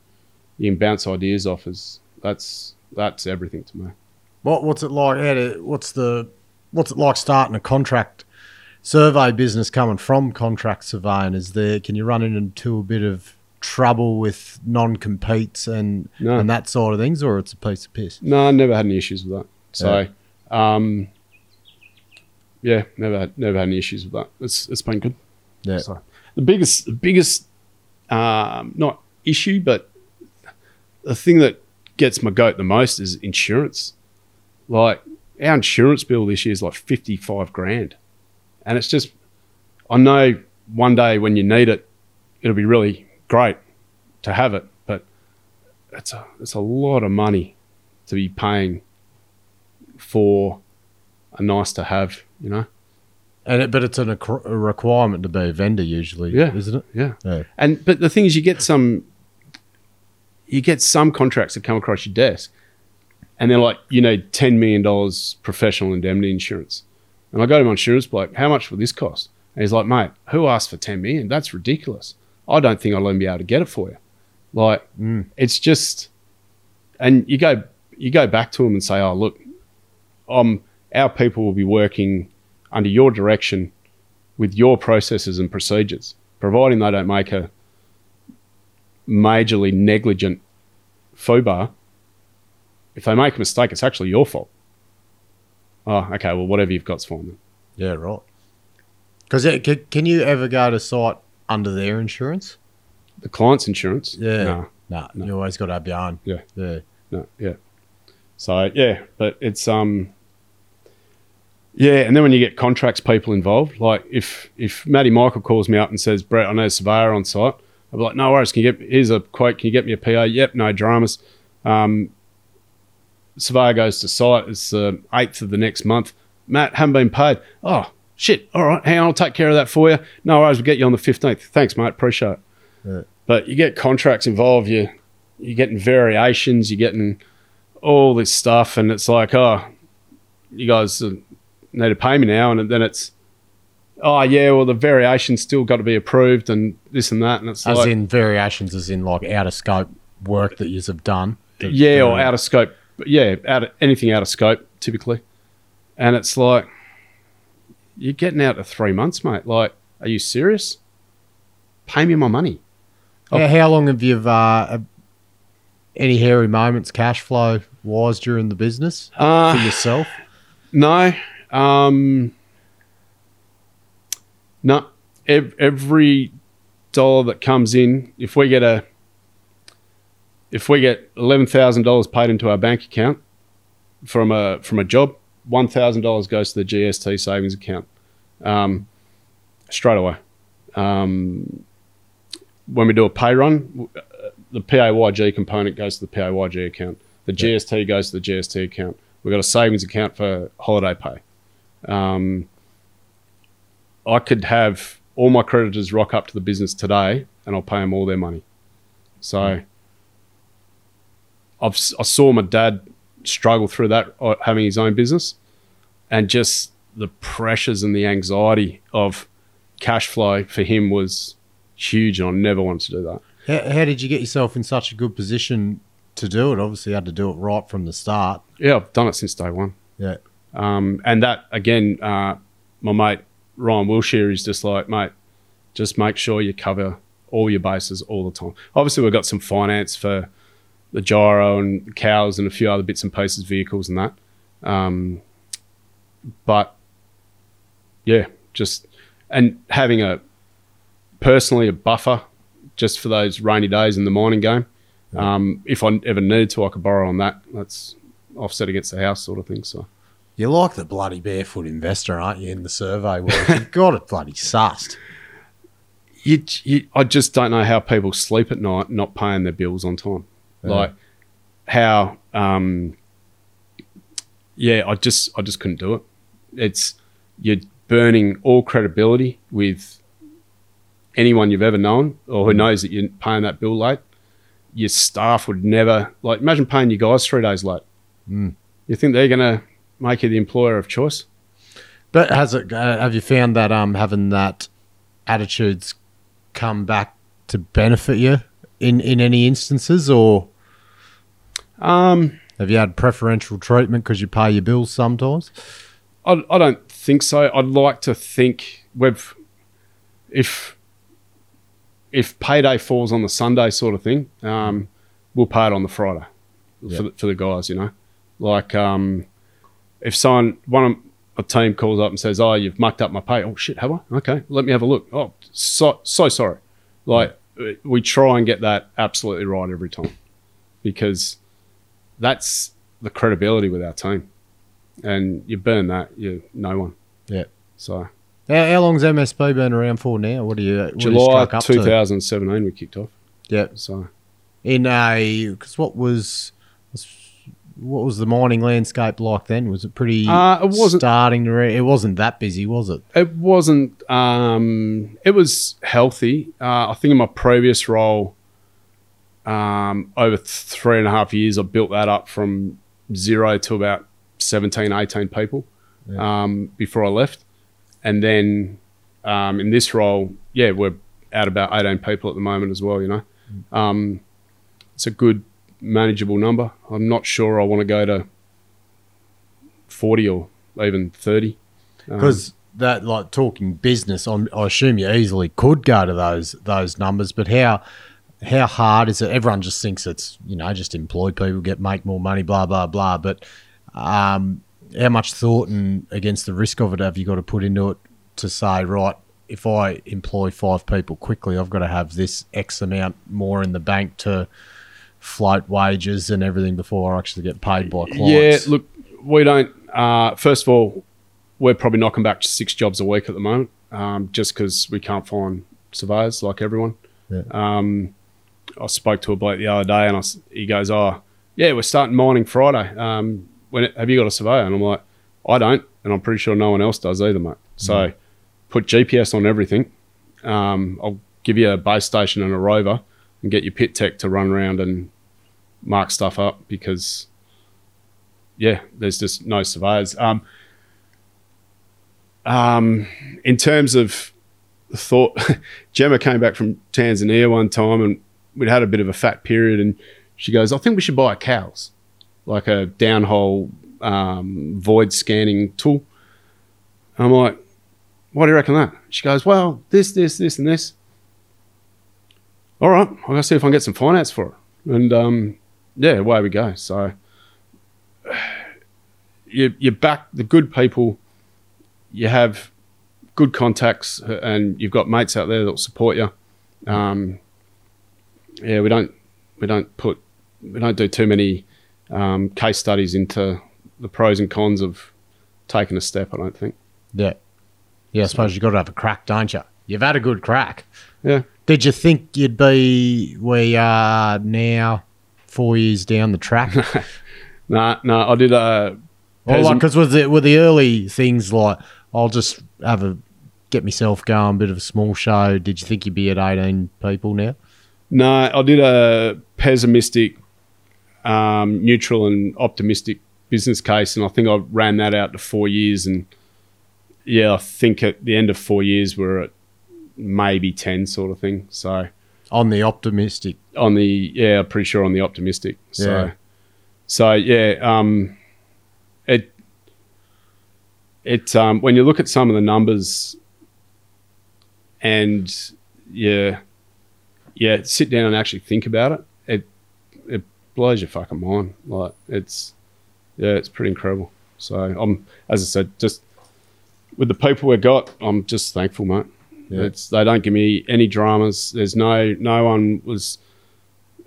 you can bounce ideas off is that's that's everything to me. What What's it like? To, what's the What's it like starting a contract survey business coming from contract surveying? Is there? Can you run into a bit of trouble with non-competes and No. and that sort of things, or it's a piece of piss? No, I never had any issues with that. So, um, yeah, never had never had any issues with that. It's it's been good. Yeah. So the biggest the biggest um, not issue, but the thing that gets my goat the most is insurance. Like our insurance bill this year is like fifty five grand, and it's just I know one day when you need it, it'll be really great to have it, but it's a it's a lot of money to be paying for a nice to have, you know. And it, but it's an, a requirement to be a vendor usually, Yeah. isn't it? Yeah. Yeah. And but the thing is, you get some, you get some contracts that come across your desk, and they're like, you need ten million dollars professional indemnity insurance, and I go to my insurance bloke, how much will this cost? And he's like, mate, who asked for ten million? That's ridiculous. I don't think I'll even be able to get it for you. Like, it's just, and you go you go back to him and say, oh look, um, our people will be working under your direction with your processes and procedures, providing they don't make a majorly negligent faux If they make a mistake, it's actually your fault. Oh, okay. Well, whatever you've got's fine. Then. Yeah, right. Because can, can you ever go to site under their insurance? The client's insurance. Yeah. No, Nah, you always got to have your own. Yeah. Yeah. no, yeah. So yeah, but it's um. Yeah, and then when you get contracts people involved, like if if Matty Michael calls me up and says, Brett, I know a surveyor on site, I'll be like, no worries, can you get here's a quote, can you get me a PO? Yep, no dramas. Um, surveyor goes to site, it's the eighth of the next month. Matt, haven't been paid. Oh shit! All right, hang on, I'll take care of that for you. No worries, we'll get you on the fifteenth. Thanks, mate. Appreciate it. But you get contracts involved, you you're getting variations, you're getting all this stuff, and it's like, oh, you guys need to pay me now, and then it's, oh yeah, well the variation's still got to be approved, and this and that, and it's As like, in variations, as in like out of scope work that you have done. that- yeah, or out of scope, yeah, out of anything out of scope typically, and it's like, you're getting out of three months, mate. Like, are you serious? Pay me my money. How, how long have you uh, any hairy moments cash flow wise during the business for Uh, yourself? No. Um, no. Ev- every dollar that comes in, if we get a, if we get eleven thousand dollars paid into our bank account from a from a job, one thousand dollars goes to the GST savings account, um, straight away. Um, when we do a pay run, uh, the PAYG component goes to the PAYG account. The GST goes to the GST account. We've got a savings account for holiday pay. Um, I could have all my creditors rock up to the business today and I'll pay them all their money. So I've, I saw my dad struggle through that, uh, having his own business, and just the pressures and the anxiety of cash flow for him was huge, and I never wanted to do that. How, how did you get yourself in such a good position to do it? Obviously, you had to do it right from the start. Yeah, I've done it since day one. Yeah. Um, and that again, uh, my mate Ryan Wilshire is just like, mate, just make sure you cover all your bases all the time. Obviously, we've got some finance for the gyro and CALS and a few other bits and pieces, vehicles and that. Um, but yeah, just and having a personally a buffer just for those rainy days in the mining game. Um, if I ever needed to, I could borrow on that. That's offset against the house sort of thing. So. You're like the bloody barefoot investor, aren't you, in the survey world? You've got it bloody sussed. you, you, I just don't know how people sleep at night not paying their bills on time. Like how, um, yeah, I just, I just couldn't do it. It's you're burning all credibility with anyone you've ever known or who knows that you're paying that bill late. Your staff would never like imagine paying your guys three days late. You think they're gonna make you the employer of choice? But has it? Uh, have you found that um having that attitudes come back to benefit you in in any instances, or Um, have you had preferential treatment because you pay your bills sometimes? I, I don't think so. I'd like to think we've, if if payday falls on the Sunday sort of thing, um, we'll pay it on the Friday Yeah. for, the, for the guys. You know, like um, if someone one of a team calls up and says, "Oh, you've mucked up my pay," oh shit, have I? Okay, let me have a look. Oh, so so sorry. Like we try and get that absolutely right every time because that's the credibility with our team, and you burn that, you no one. Yeah. So How, how long's MSP been around for now? What do you what do you July struck to? 2017 we kicked off. Yeah. So In a because what was what was the mining landscape like then? Was it pretty? Uh, it wasn't- starting to. Re- it wasn't that busy, was it? it wasn't. Um, it was healthy. Uh, I think in my previous role, um, over three and a half years, I built that up from zero to about 17, 18 people um, before I left. And then um, in this role, yeah, we're at about 18 people at the moment as well, you know. Um, it's a good, manageable number. I'm not sure I want to go to 40 or even 30. Um, Because that like talking business, I'm, I assume you easily could go to those those numbers. But how how hard is it? Everyone just thinks it's you know just employ people, get make more money, blah blah blah. But um, how much thought and against the risk of it have you got to put into it to say right? If I employ five people quickly, I've got to have this X amount more in the bank to float wages and everything before I actually get paid by clients. Yeah, look, we don't. Uh, first of all, we're probably knocking back to six jobs a week at the moment, um, just because we can't find surveyors like everyone. Yeah. Um, I spoke to a bloke the other day, and I he goes, "Oh, yeah, we're starting mining Friday. Um, when have you got a surveyor?" And I'm like, "I don't, and I'm pretty sure no one else does either, mate." So, put GPS on everything. Um, I'll give you a base station and a rover, and get your pit tech to run around and mark stuff up because yeah, there's just no surveyors. Um, um, in terms of thought, Gemma came back from Tanzania one time and we'd had a bit of a fat period, and she goes, "I think we should buy CALS, like a downhole um, void scanning tool." I'm like, "Why do you reckon that?" She goes, "Well, this, this, this, and this." All right, I gotta see if I can get some finance for it, and um, yeah, away we go. So you you back the good people. You have good contacts, and you've got mates out there that'll support you. Um, yeah, we don't we don't put we don't do too many um, case studies into the pros and cons of taking a step. I don't think. Yeah. Yeah, I suppose you've got to have a crack, don't you? You've had a good crack. Yeah. Did you think you'd be where you are now, four years down the track? Nah, nah. I did a. Or like, because with the, with the early things like, I'll just have a, get myself going, bit of a small show. Did you think you'd be at 18 people now? No, I did a pessimistic, um, neutral, and optimistic business case, and I think I ran that out to four years. And yeah, I think at the end of four years, we're at maybe 10 sort of thing. So On the optimistic. on the, yeah, I'm pretty sure on the optimistic. So, Yeah. so yeah, um, it, it, um, when you look at some of the numbers and yeah, yeah, sit down and actually think about it. It it blows your fucking mind. Like it's yeah, it's pretty incredible. So I'm as I said, just with the people we've got, I'm just thankful, mate. Yeah. It's they don't give me any dramas. There's no no one was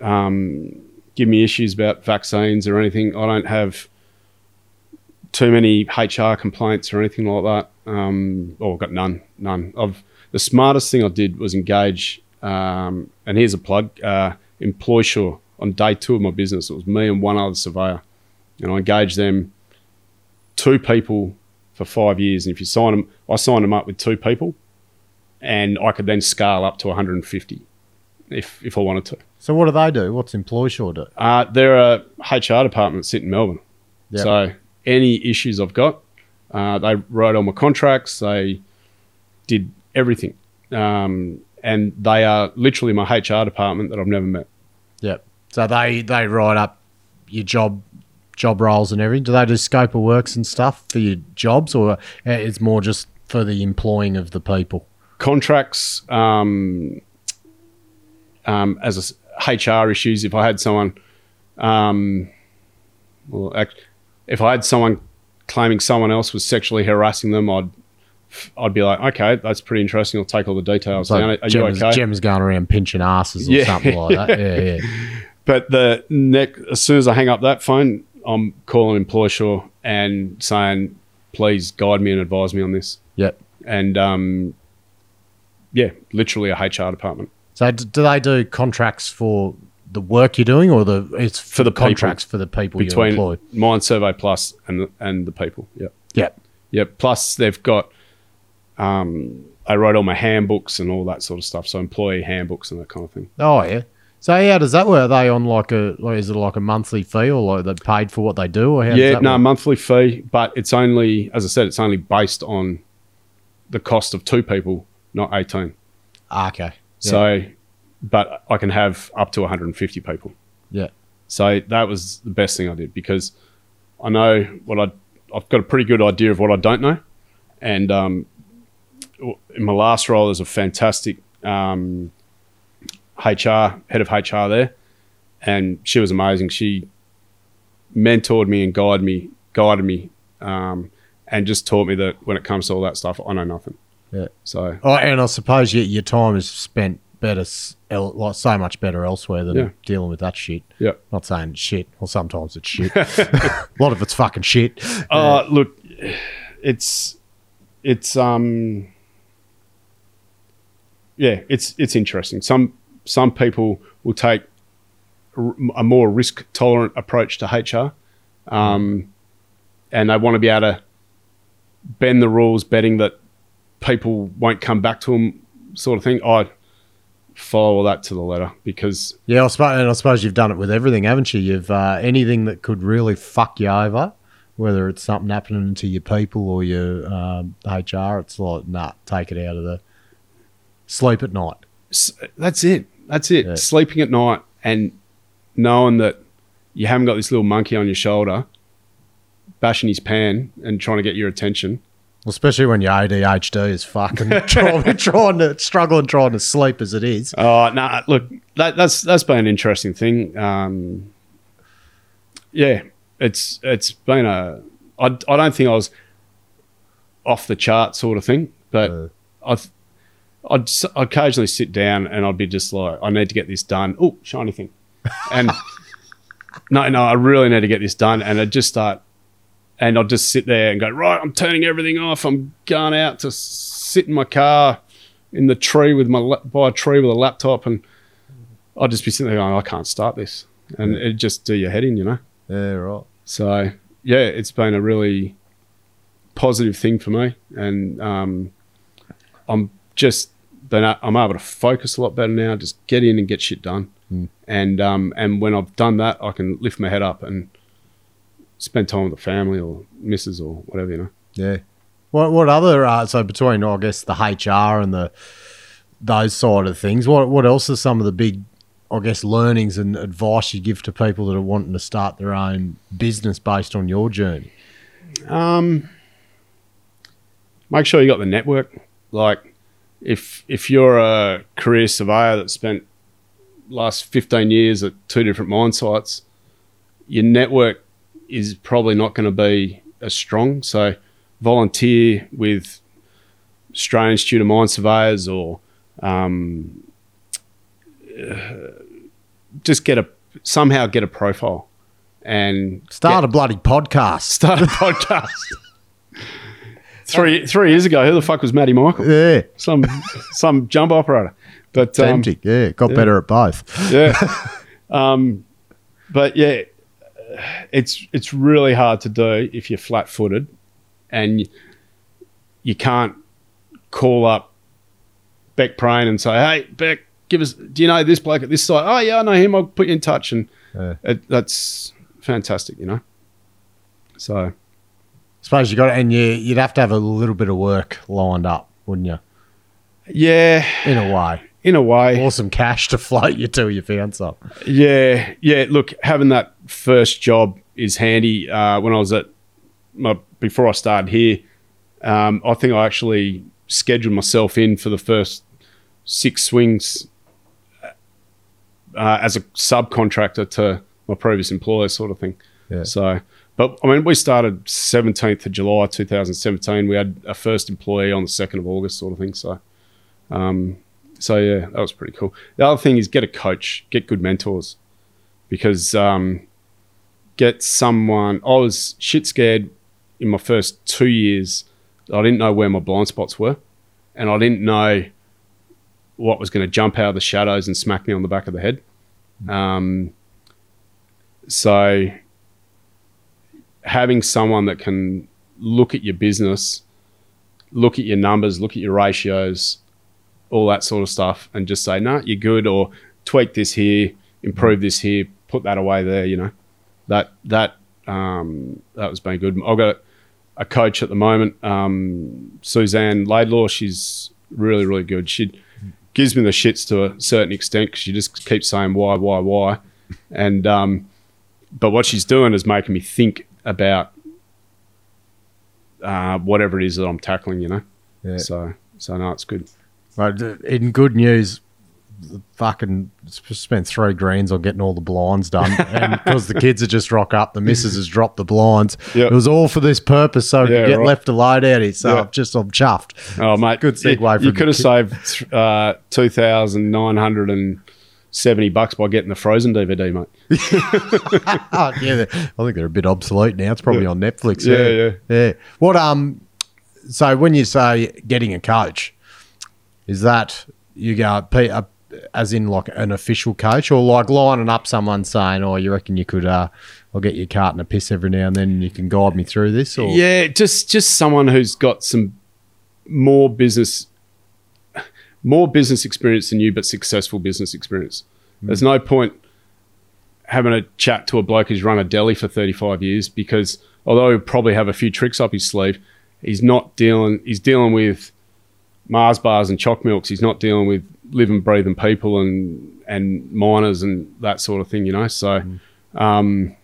um give me issues about vaccines or anything. I don't have too many HR complaints or anything like that. Um, oh, I've got none, none. I've the smartest thing I did was engage, um, and here's a plug, uh, Employsure on day two of my business. It was me and one other surveyor, and I engaged them, two people for five years. And if you sign them, I signed them up with two people, and I could then scale up to 150 if if I wanted to. So what do they do? What's Employsure do? Uh, they're a HR department that sit in Melbourne. Yeah. So any issues I've got, uh, they wrote all my contracts. They did everything, um, and they are literally my HR department that I've never met. Yep. So they they write up your job job roles and everything. Do they do scope of works and stuff for your jobs, or uh, it's more just for the employing of the people? Contracts, um, um, as a HR issues. If I had someone, um, well, if I had someone claiming someone else was sexually harassing them, I'd I'd be like, okay, that's pretty interesting. I'll take all the details So down. Are you okay? Gem's going around pinching asses or Yeah. something like that. Yeah, yeah. But the neck, as soon as I hang up that phone, I'm calling Employsure and saying, please guide me and advise me on this. Yep. And um, yeah, literally a HR department. So do they do contracts for the work you're doing, or the it's for, the people. contracts for the people you between employ? Mind Survey Plus and the, and the people. Yep. Yep. Yep. Plus they've got um, I wrote all my handbooks and all that sort of stuff. So employee handbooks and that kind of thing. Oh yeah. So how does that work? Are they on like a like, is it like a monthly fee or like they paid for what they do or how yeah, no, work? monthly fee, but it's only as I said, it's only based on the cost of two people, not eighteen. Ah, okay. So, but I can have up to 150 people. Yeah. So that was the best thing I did because I know what I I've got a pretty good idea of what I don't know, and um, in my last role, there's a fantastic um, HR head of HR there, and she was amazing. She mentored me and guided me, guided me, um, and just taught me that when it comes to all that stuff, I know nothing. Yeah. So Oh, and I suppose your, your time is spent better, like so much better elsewhere than Yeah. dealing with that shit. yeah. Not saying shit, or sometimes it's shit. a lot of it's fucking shit. Uh, look, it's it's um yeah, it's it's interesting. Some some people will take a more risk tolerant approach to HR, um, and they want to be able to bend the rules, betting that people won't come back to them, sort of thing. I follow all that to the letter because Yeah, I suppose, and I suppose you've done it with everything, haven't you? You've uh, anything that could really fuck you over, whether it's something happening to your people or your um, HR. It's like, nah, take it out of the sleep at night. s- that's it. That's it. Yeah. Sleeping at night and knowing that you haven't got this little monkey on your shoulder bashing his pan and trying to get your attention. Well, especially when your ADHD is fucking trying, trying to struggling trying to sleep as it is. Oh, no, look, that, that's that's been an interesting thing. Um, yeah, it's it's been a. I, I don't think I was off the chart sort of thing, but Uh. I'd, I'd occasionally sit down and I'd be just like, I need to get this done. Oh, shiny thing, and no, no, I really need to get this done, and I'd just start, and I'd just sit there and go, right, I'm turning everything off. I'm going out to sit in my car in the tree with my by a tree with a laptop, and I'd just be sitting there going, I can't start this, and it just do your head in, you know. Yeah, right. So yeah, it's been a really positive thing for me, and um, I'm just been a- I'm able to focus a lot better now. Just get in and get shit done, and um, and when I've done that, I can lift my head up and spend time with the family or missus or whatever, you know. Yeah. What what other uh, so between I guess the HR and the those side of things, what what else are some of the big I guess learnings and advice you give to people that are wanting to start their own business based on your journey? Um, make sure you got the network. Like, if if you're a career surveyor that spent last 15 years at two different mine sites, your network is probably not going to be as strong. So, volunteer with Australian of Mine Surveyors or um, uh, just get a somehow get a profile and Start a bloody podcast. start a podcast. Three three years ago, who the fuck was Matty Michael? Yeah. Some some jumbo operator. But um, yeah. Got better at both. yeah, um, but yeah, it's it's really hard to do if you're flat footed, and you, you can't call up Beck Prain and say, "Hey, Beck, give us. Do you know this bloke at this site? Oh yeah, I know him. I'll put you in touch." And Yeah. it, that's fantastic, you know. So suppose you got it, and you you'd have to have a little bit of work lined up, wouldn't you? yeah, In a way. in a way, Or some cash to float you till you found something. Yeah, yeah. Look, having that first job is handy. Uh, when I was at my before I started here, um, I think I actually scheduled myself in for the first six swings uh, as a subcontractor to my previous employer, sort of thing. Yeah. So, but I mean, we started 17th of July 2017. We had a first employee on the 2nd of August, sort of thing. So, um, so yeah, that was pretty cool. The other thing is get a coach, get good mentors, because um, get someone. I was shit scared in my first two years. I didn't know where my blind spots were, and I didn't know what was going to jump out of the shadows and smack me on the back of the head. Um, so having someone that can look at your business, look at your numbers, look at your ratios, all that sort of stuff, and just say, "No, you're good," or tweak this here, improve this here, put that away there. You know, that that um, that was been good. I've got a coach at the moment, um, Suzanne Laidlaw. She's really really good. She gives me the shits to a certain extent because she just keeps saying why, why, why, and um, but what she's doing is making me think about uh, whatever it is that I'm tackling. You know, Yeah. so so no, it's good. But in good news, fucking spent three greens on getting all the blinds done, and because the kids had just rock up, the missus has dropped the blinds. Yep. It was all for this purpose, so Yeah, get right. left alone out here. So Yeah. I'm just I'm chuffed. Oh mate, Good segue You, you could have saved uh, two thousand nine hundred and seventy bucks by getting the Frozen DVD, mate. Oh, yeah, I think they're a bit obsolete now. It's probably Yeah. on Netflix. Yeah, Yeah, yeah. yeah. What um? So when you say getting a coach, is that you go P- as in like an official coach, or like lining up someone saying, "Oh, you reckon you could? uh I'll get you a carton of piss every now and then, and you can guide me through this." Or Yeah, just just someone who's got some more business more business experience than you, but successful business experience. There's no point having a chat to a bloke who's run a deli for 35 years because although he'll probably have a few tricks up his sleeve, he's not dealing. He's dealing with Mars bars and choc milks. He's not dealing with living, breathing people and and miners and that sort of thing. You know, so. Um,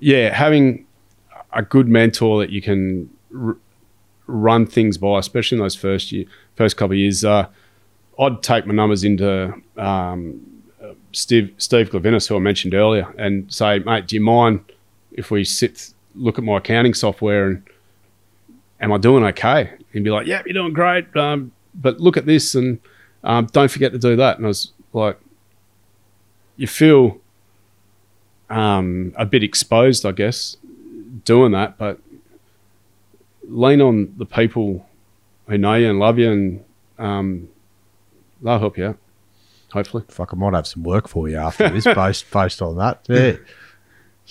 yeah, having a good mentor that you can r- run things by, especially in those first year, first couple of years. Uh, I'd take my numbers into um, Steve Steve Glavinis, who I mentioned earlier, and say, mate, do you mind if we sit look at my accounting software and am I doing okay? He'd be like, yeah, you're doing great, um, but look at this and um, don't forget to do that. And I was like, you feel um, a bit exposed, I guess, doing that, but lean on the people who know you and love you, and um, they'll help you out. Hopefully, fuck, I might have some work for you after this, based based on that. Yeah.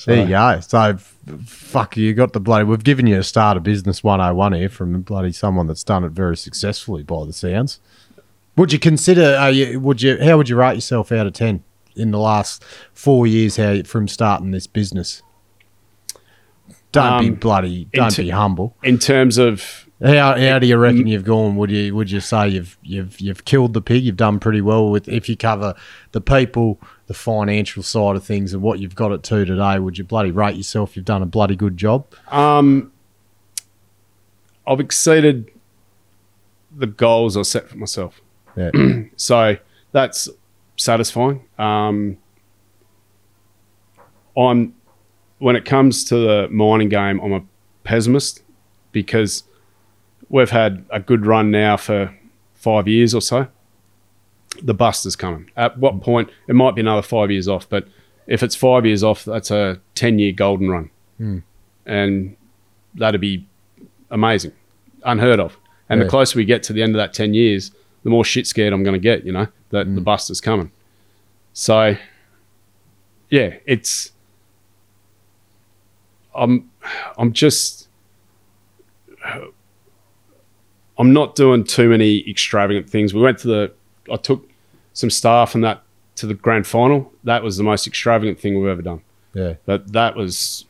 There you go. So, fuck, you got the bloody. We've given you a start of business 101 here from the bloody someone that's done it very successfully by the sounds. Would you consider, uh, you, would you, how would you rate yourself out of 10 in the last four years how from starting this business? Don't be Um, bloody, don't into- be humble. in terms of How, how do you reckon you've gone? Would you would you say you've you've you've killed the pig? You've done pretty well with if you cover the people, the financial side of things, and what you've got it to today. Would you bloody rate yourself? You've done a bloody good job. um, I've exceeded the goals I set for myself. Yeah, So that's satisfying. Um, I'm when it comes to the mining game, I'm a pessimist because we've had a good run now for five years or so. The bust is coming. At what point? It might be another five years off, but if it's five years off, that's a ten-year golden run, hmm. and that'd be amazing, unheard of. And Yeah. the closer we get to the end of that ten years, the more shit scared I'm going to get. You know that the hmm. bust is coming. So, yeah, it's. I'm, I'm just. I'm not doing too many extravagant things. We went to the. I took some staff and that to the grand final. That was the most extravagant thing we've ever done. yeah. But that was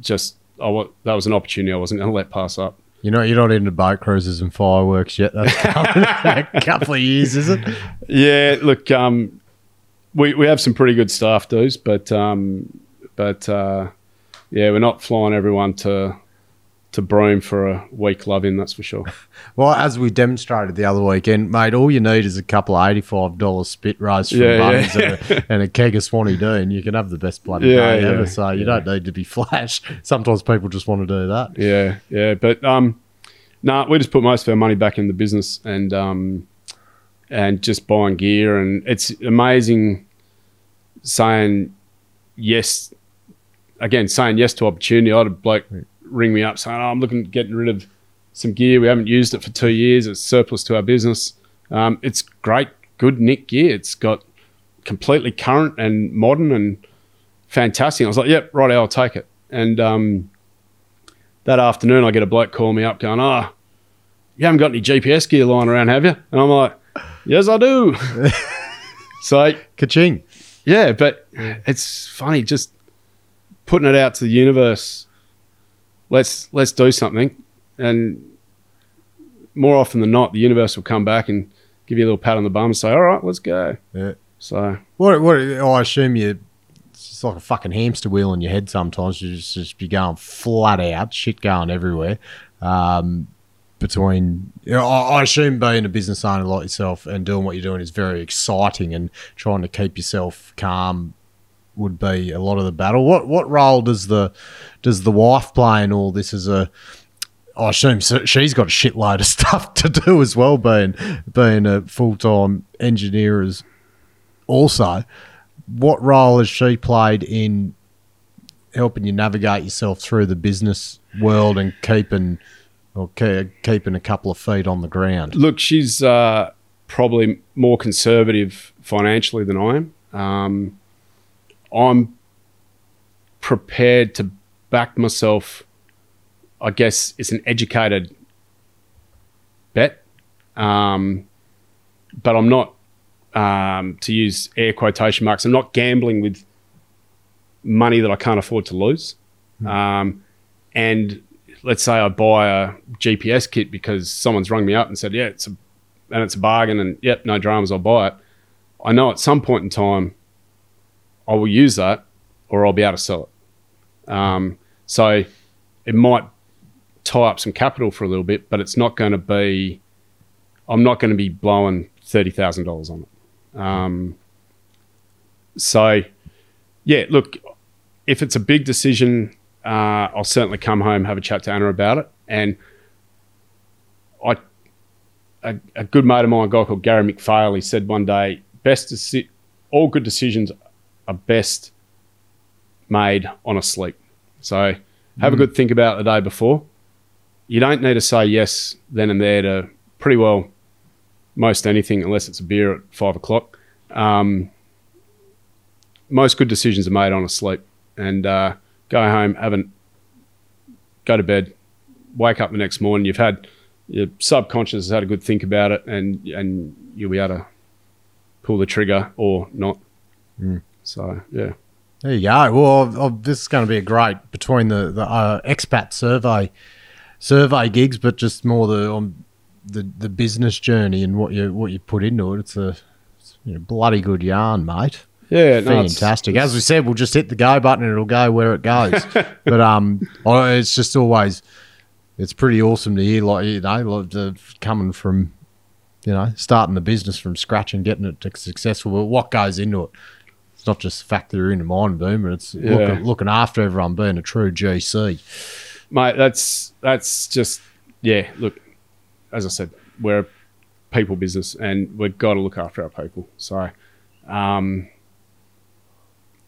just. I that was an opportunity I wasn't going to let pass up. You know, you're not into boat cruises and fireworks yet. That's coming a couple of years, is it? Yeah, look, um, we we have some pretty good staff dudes, but um, but uh, yeah, we're not flying everyone to to Broome for a week love in. That's for sure. Well, as we demonstrated the other weekend, mate, all you need is a couple of eighty-five dollars spit roast from Yeah, Bunnings yeah. and, a, and a keg of Swanee D, and you can have the best bloody Yeah, day yeah, ever. So you don't need to be flash. Sometimes people just want to do that. Yeah, yeah, but um, no, we just put most of our money back in the business and um, and just buying gear, and it's amazing saying yes again, saying yes to opportunity. I had a bloke ring me up saying, oh, "I'm looking at getting rid of some gear. We haven't used it for two years. It's surplus to our business. Um, it's great, good Nick gear. It's got completely current and modern and fantastic." I was like, "Yep, right, I'll take it." And um, that afternoon, I get a bloke call me up going, "Oh, you haven't got any GPS gear lying around, have you?" And I'm like, "Yes, I do." so Ka-ching. yeah, but it's funny just putting it out to the universe. Let's let's do something, and more often than not, the universe will come back and give you a little pat on the bum and say, "All right, let's go." Yeah. So What? What? I assume you. It's like a fucking hamster wheel in your head. Sometimes you just, just be going flat out, shit going everywhere. Um, between, you know, I, I assume being a business owner like yourself and doing what you're doing is very exciting, and trying to keep yourself calm would be a lot of the battle. What what role does the does the wife play in all this? As a I assume she's got a shitload of stuff to do as well, being being a full time engineer as also. What role has she played in helping you navigate yourself through the business world and keeping or keeping a couple of feet on the ground? look, she's uh, probably more conservative financially than I am. Um, I'm prepared to back myself. I guess it's an educated bet, um, but I'm not. Um, to use air quotation marks, I'm not gambling with money that I can't afford to lose. Um, and let's say I buy a GPS kit because someone's rung me up and said, "Yeah, it's a and it's a bargain," and yep, no dramas, I'll buy it. I know at some point in time, I will use that, or I'll be able to sell it. Um, so it might tie up some capital for a little bit, but it's not going to be. I'm not going to be blowing thirty thousand dollars on it. Um, so, yeah, look, if it's a big decision, uh, I'll certainly come home, have a chat to Anna about it. And I, a, a good mate of mine, a guy called Gary McPhail, he said one day, best deci- all good decisions are best made on a sleep. So have a good think about it the day before. You don't need to say yes then and there to pretty well most anything unless it's a beer at five o'clock. Um, most good decisions are made on a sleep and uh, go home, have a go to bed, wake up the next morning. You've had your subconscious has had a good think about it, and and you'll be able to pull the trigger or not. So yeah, There you go. Well, this is going to be a great between the the uh, expat survey survey gigs, but just more the on the the business journey and what you what you put into it. It's a it's, you know, bloody good yarn, mate. yeah, no, it's- Fantastic. As we said, we'll just hit the go button and it'll go where it goes. but um, it's just always it's pretty awesome to hear, like you know, like the, coming from you know starting the business from scratch and getting it to successful. But what goes into it? It's not just the fact that you're in a mine boom, but it's Yeah. looking, looking after everyone, being a true GC. mate. That's that's just yeah. Look, as I said, we're a people business, and we've got to look after our people. So, um,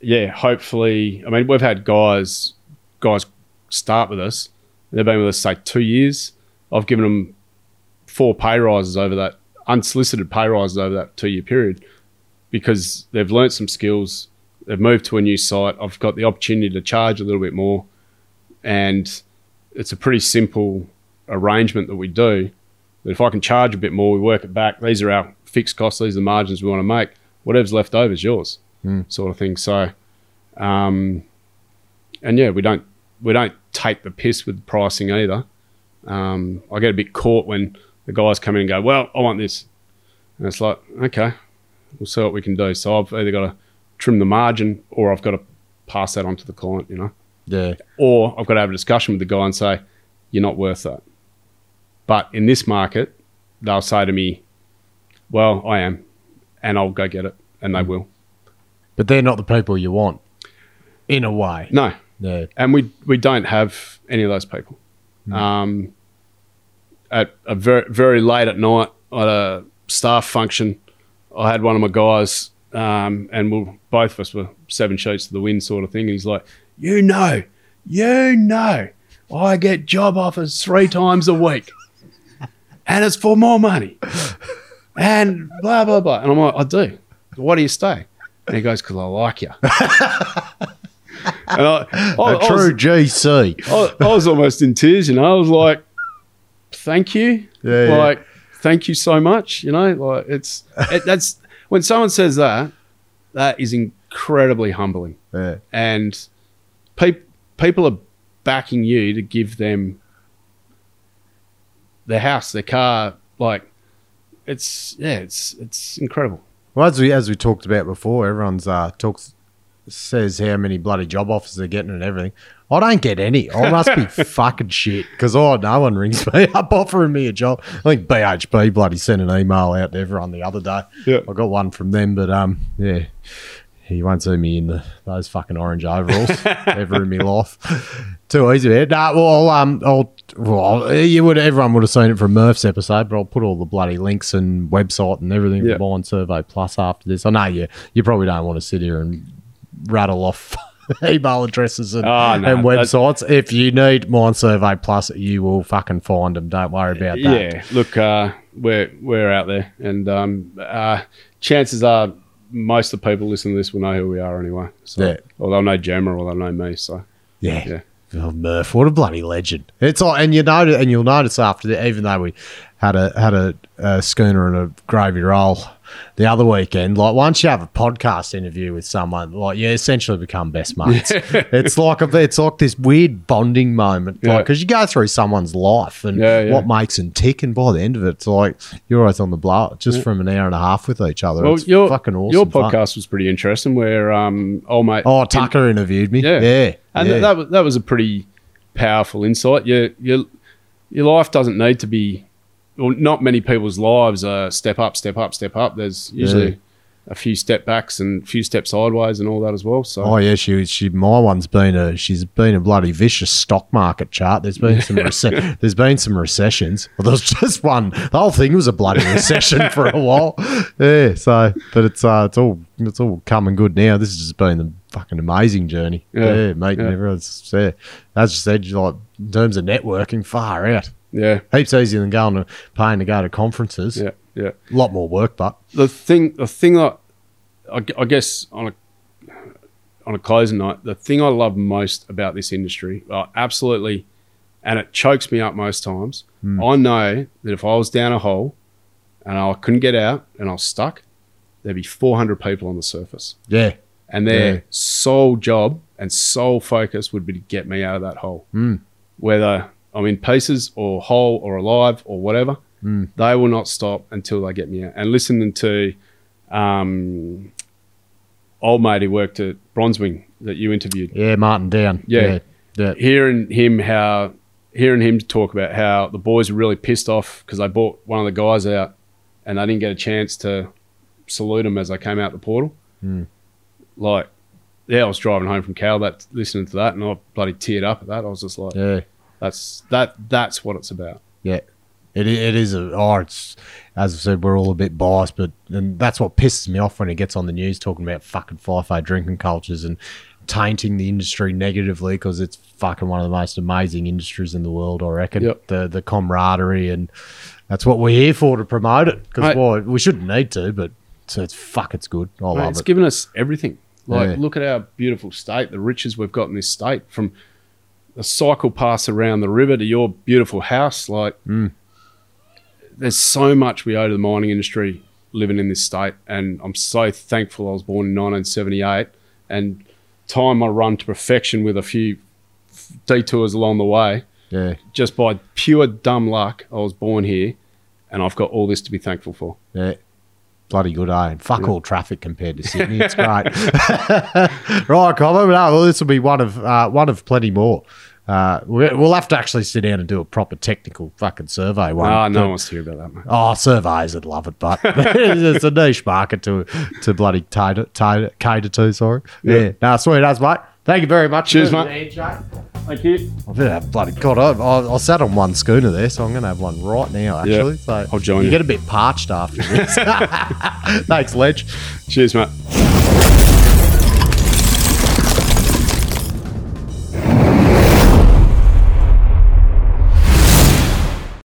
yeah, hopefully, I mean, we've had guys guys start with us. They've been with us say two years. I've given them four pay rises over that unsolicited pay rises over that two year period because they've learnt some skills. They've moved to a new site. I've got the opportunity to charge a little bit more and it's a pretty simple arrangement that we do. That if I can charge a bit more, we work it back. These are our fixed costs. These are the margins we want to make. Whatever's left over is yours, sort of thing. So, um, and yeah, we don't we don't take the piss with pricing either. Um, I get a bit caught when the guys come in and go, "Well, I want this," and it's like, okay, we'll see what we can do. So I've either got to trim the margin or I've got to pass that on to the client, you know Yeah, or I've got to have a discussion with the guy and say, you're not worth that. But in this market, they'll say to me, well, I am, and I'll go get it, and they will. But they're not the people you want, in a way. No, Yeah. and we we don't have any of those people. Um, at a very very late at night at a staff function, I had one of my guys, um, and we both of us were seven sheets to the wind sort of thing. And he's like, "You know, you know, I get job offers three times a week, and it's for more money, and blah blah blah." And I'm like, "I do. Why do you stay?" And he goes, "Because I like you." and I, I, A I was- true GC. I, I was almost in tears, you know. I was like, "Thank you, Yeah, yeah. Thank you so much." You know, like it's it, that's when someone says that, that is incredibly humbling, Yeah. and pe- people are backing you to give them their house, their car, like it's yeah, it's it's incredible. Well, as we as we talked about before, everyone's uh talks says how many bloody job offers they're getting and everything. I don't get any. I must be fucking shit because oh, no one rings me up offering me a job. I think BHP bloody sent an email out to everyone the other day. Yeah. I got one from them, but um, yeah, you won't see me in the, those fucking orange overalls ever in my life. Too easy, man. Nah, well, um, I'll, well, you would everyone would have seen it from Murph's episode, but I'll put all the bloody links and website and everything Yeah. for Mine Survey Plus after this. I know you, you probably don't want to sit here and rattle off email addresses and, Oh, no, and websites. if you need Mine Survey Plus, you will fucking find them. Don't worry about that. Yeah, look, uh, we're we're out there, and um, uh, chances are most of the people listening to this will know who we are anyway. So, Yeah. or they'll know Gemma, or they'll know me. So, Yeah. Yeah. Oh, Murph, what a bloody legend! It's all, and you know, and you'll notice after that, even though we had a had a, a schooner and a gravy roll the other weekend, like once you have a podcast interview with someone, like you essentially become best mates. it's like a, it's like this weird bonding moment, like Yeah. because you go through someone's life and Yeah, yeah. what makes them tick, and by the end of it, it's like you're always on the blow just from an hour and a half with each other. well, it's your fucking awesome. Your fun. podcast was pretty interesting, where um, old mate, Oh, Tucker interviewed me. Yeah. yeah, and yeah. that was that was a pretty powerful insight. Your your your life doesn't need to be, well, not many people's lives are step up, step up, step up. There's usually Yeah. a few step backs and a few steps sideways and all that as well. So, Oh yeah, she she my one's been a she's been a bloody vicious stock market chart. There's been some rece- there's been some recessions. Well, there was just one. The whole thing was a bloody recession for a while. Yeah. So, but it's uh it's all it's all coming good now. This has just been a fucking amazing journey. Yeah, Yeah, mate. yeah. Everyone's yeah. As you said, like in terms of networking, far out. Yeah, Heaps easier than going to paying to go to conferences. yeah, yeah. A lot more work, but the thing the thing that I, I guess on a on a closing night, the thing I love most about this industry, uh, absolutely, and it chokes me up most times. I know that if I was down a hole and I couldn't get out and I was stuck, there'd be 400 people on the surface, yeah, and their Yeah. sole job and sole focus would be to get me out of that hole, Mm. whether I'm in pieces or whole or alive or whatever Mm. they will not stop until they get me out. And listening to um, old mate who worked at Bronzewing that you interviewed, yeah. Martin down. Yeah. yeah. hearing him how hearing him talk about how the boys were really pissed off because they bought one of the guys out and they didn't get a chance to salute him as they came out the portal. Mm. Like, yeah, I was driving home from Kal that listening to that, and I bloody teared up at that. I was just like, yeah. That's that that's what it's about. Yeah, it it is a. Oh, it's as I said, we're all a bit biased, but and that's what pisses me off when it gets on the news talking about fucking FIFO drinking cultures and tainting the industry negatively because it's fucking one of the most amazing industries in the world. I reckon Yep. the the camaraderie and that's what we're here for to promote it. Because well, we shouldn't need to, but so it's fuck, it's good. I Mate, love it's it. given us everything. Like, Yeah. look at our beautiful state, the riches we've got in this state, from the cycle pass around the river to your beautiful house. Like, Mm. there's so much we owe to the mining industry living in this state, and I'm so thankful I was born in 1978 and time my run to perfection with a few detours along the way. yeah, Just by pure dumb luck, I was born here, and I've got all this to be thankful for. yeah. Bloody good, eh? And fuck all traffic compared to Sydney. It's great. right, Cobb. No, well, this will be one of uh, one of plenty more. Uh, we- we'll have to actually sit down and do a proper technical fucking survey one. Ah, no one wants to hear about that, mate. Oh, surveys would love it, but it's a niche market to to bloody cater, cater, cater to. Sorry. Yeah. No, sweet as mate. Thank you very much. Cheers, mate. Handshake. Thank you. I've been have bloody God. I, I, I sat on one schooner there, so I'm going to have one right now. Actually, so I'll join you. you. Get a bit parched after this. Thanks, Ledge. Cheers, mate.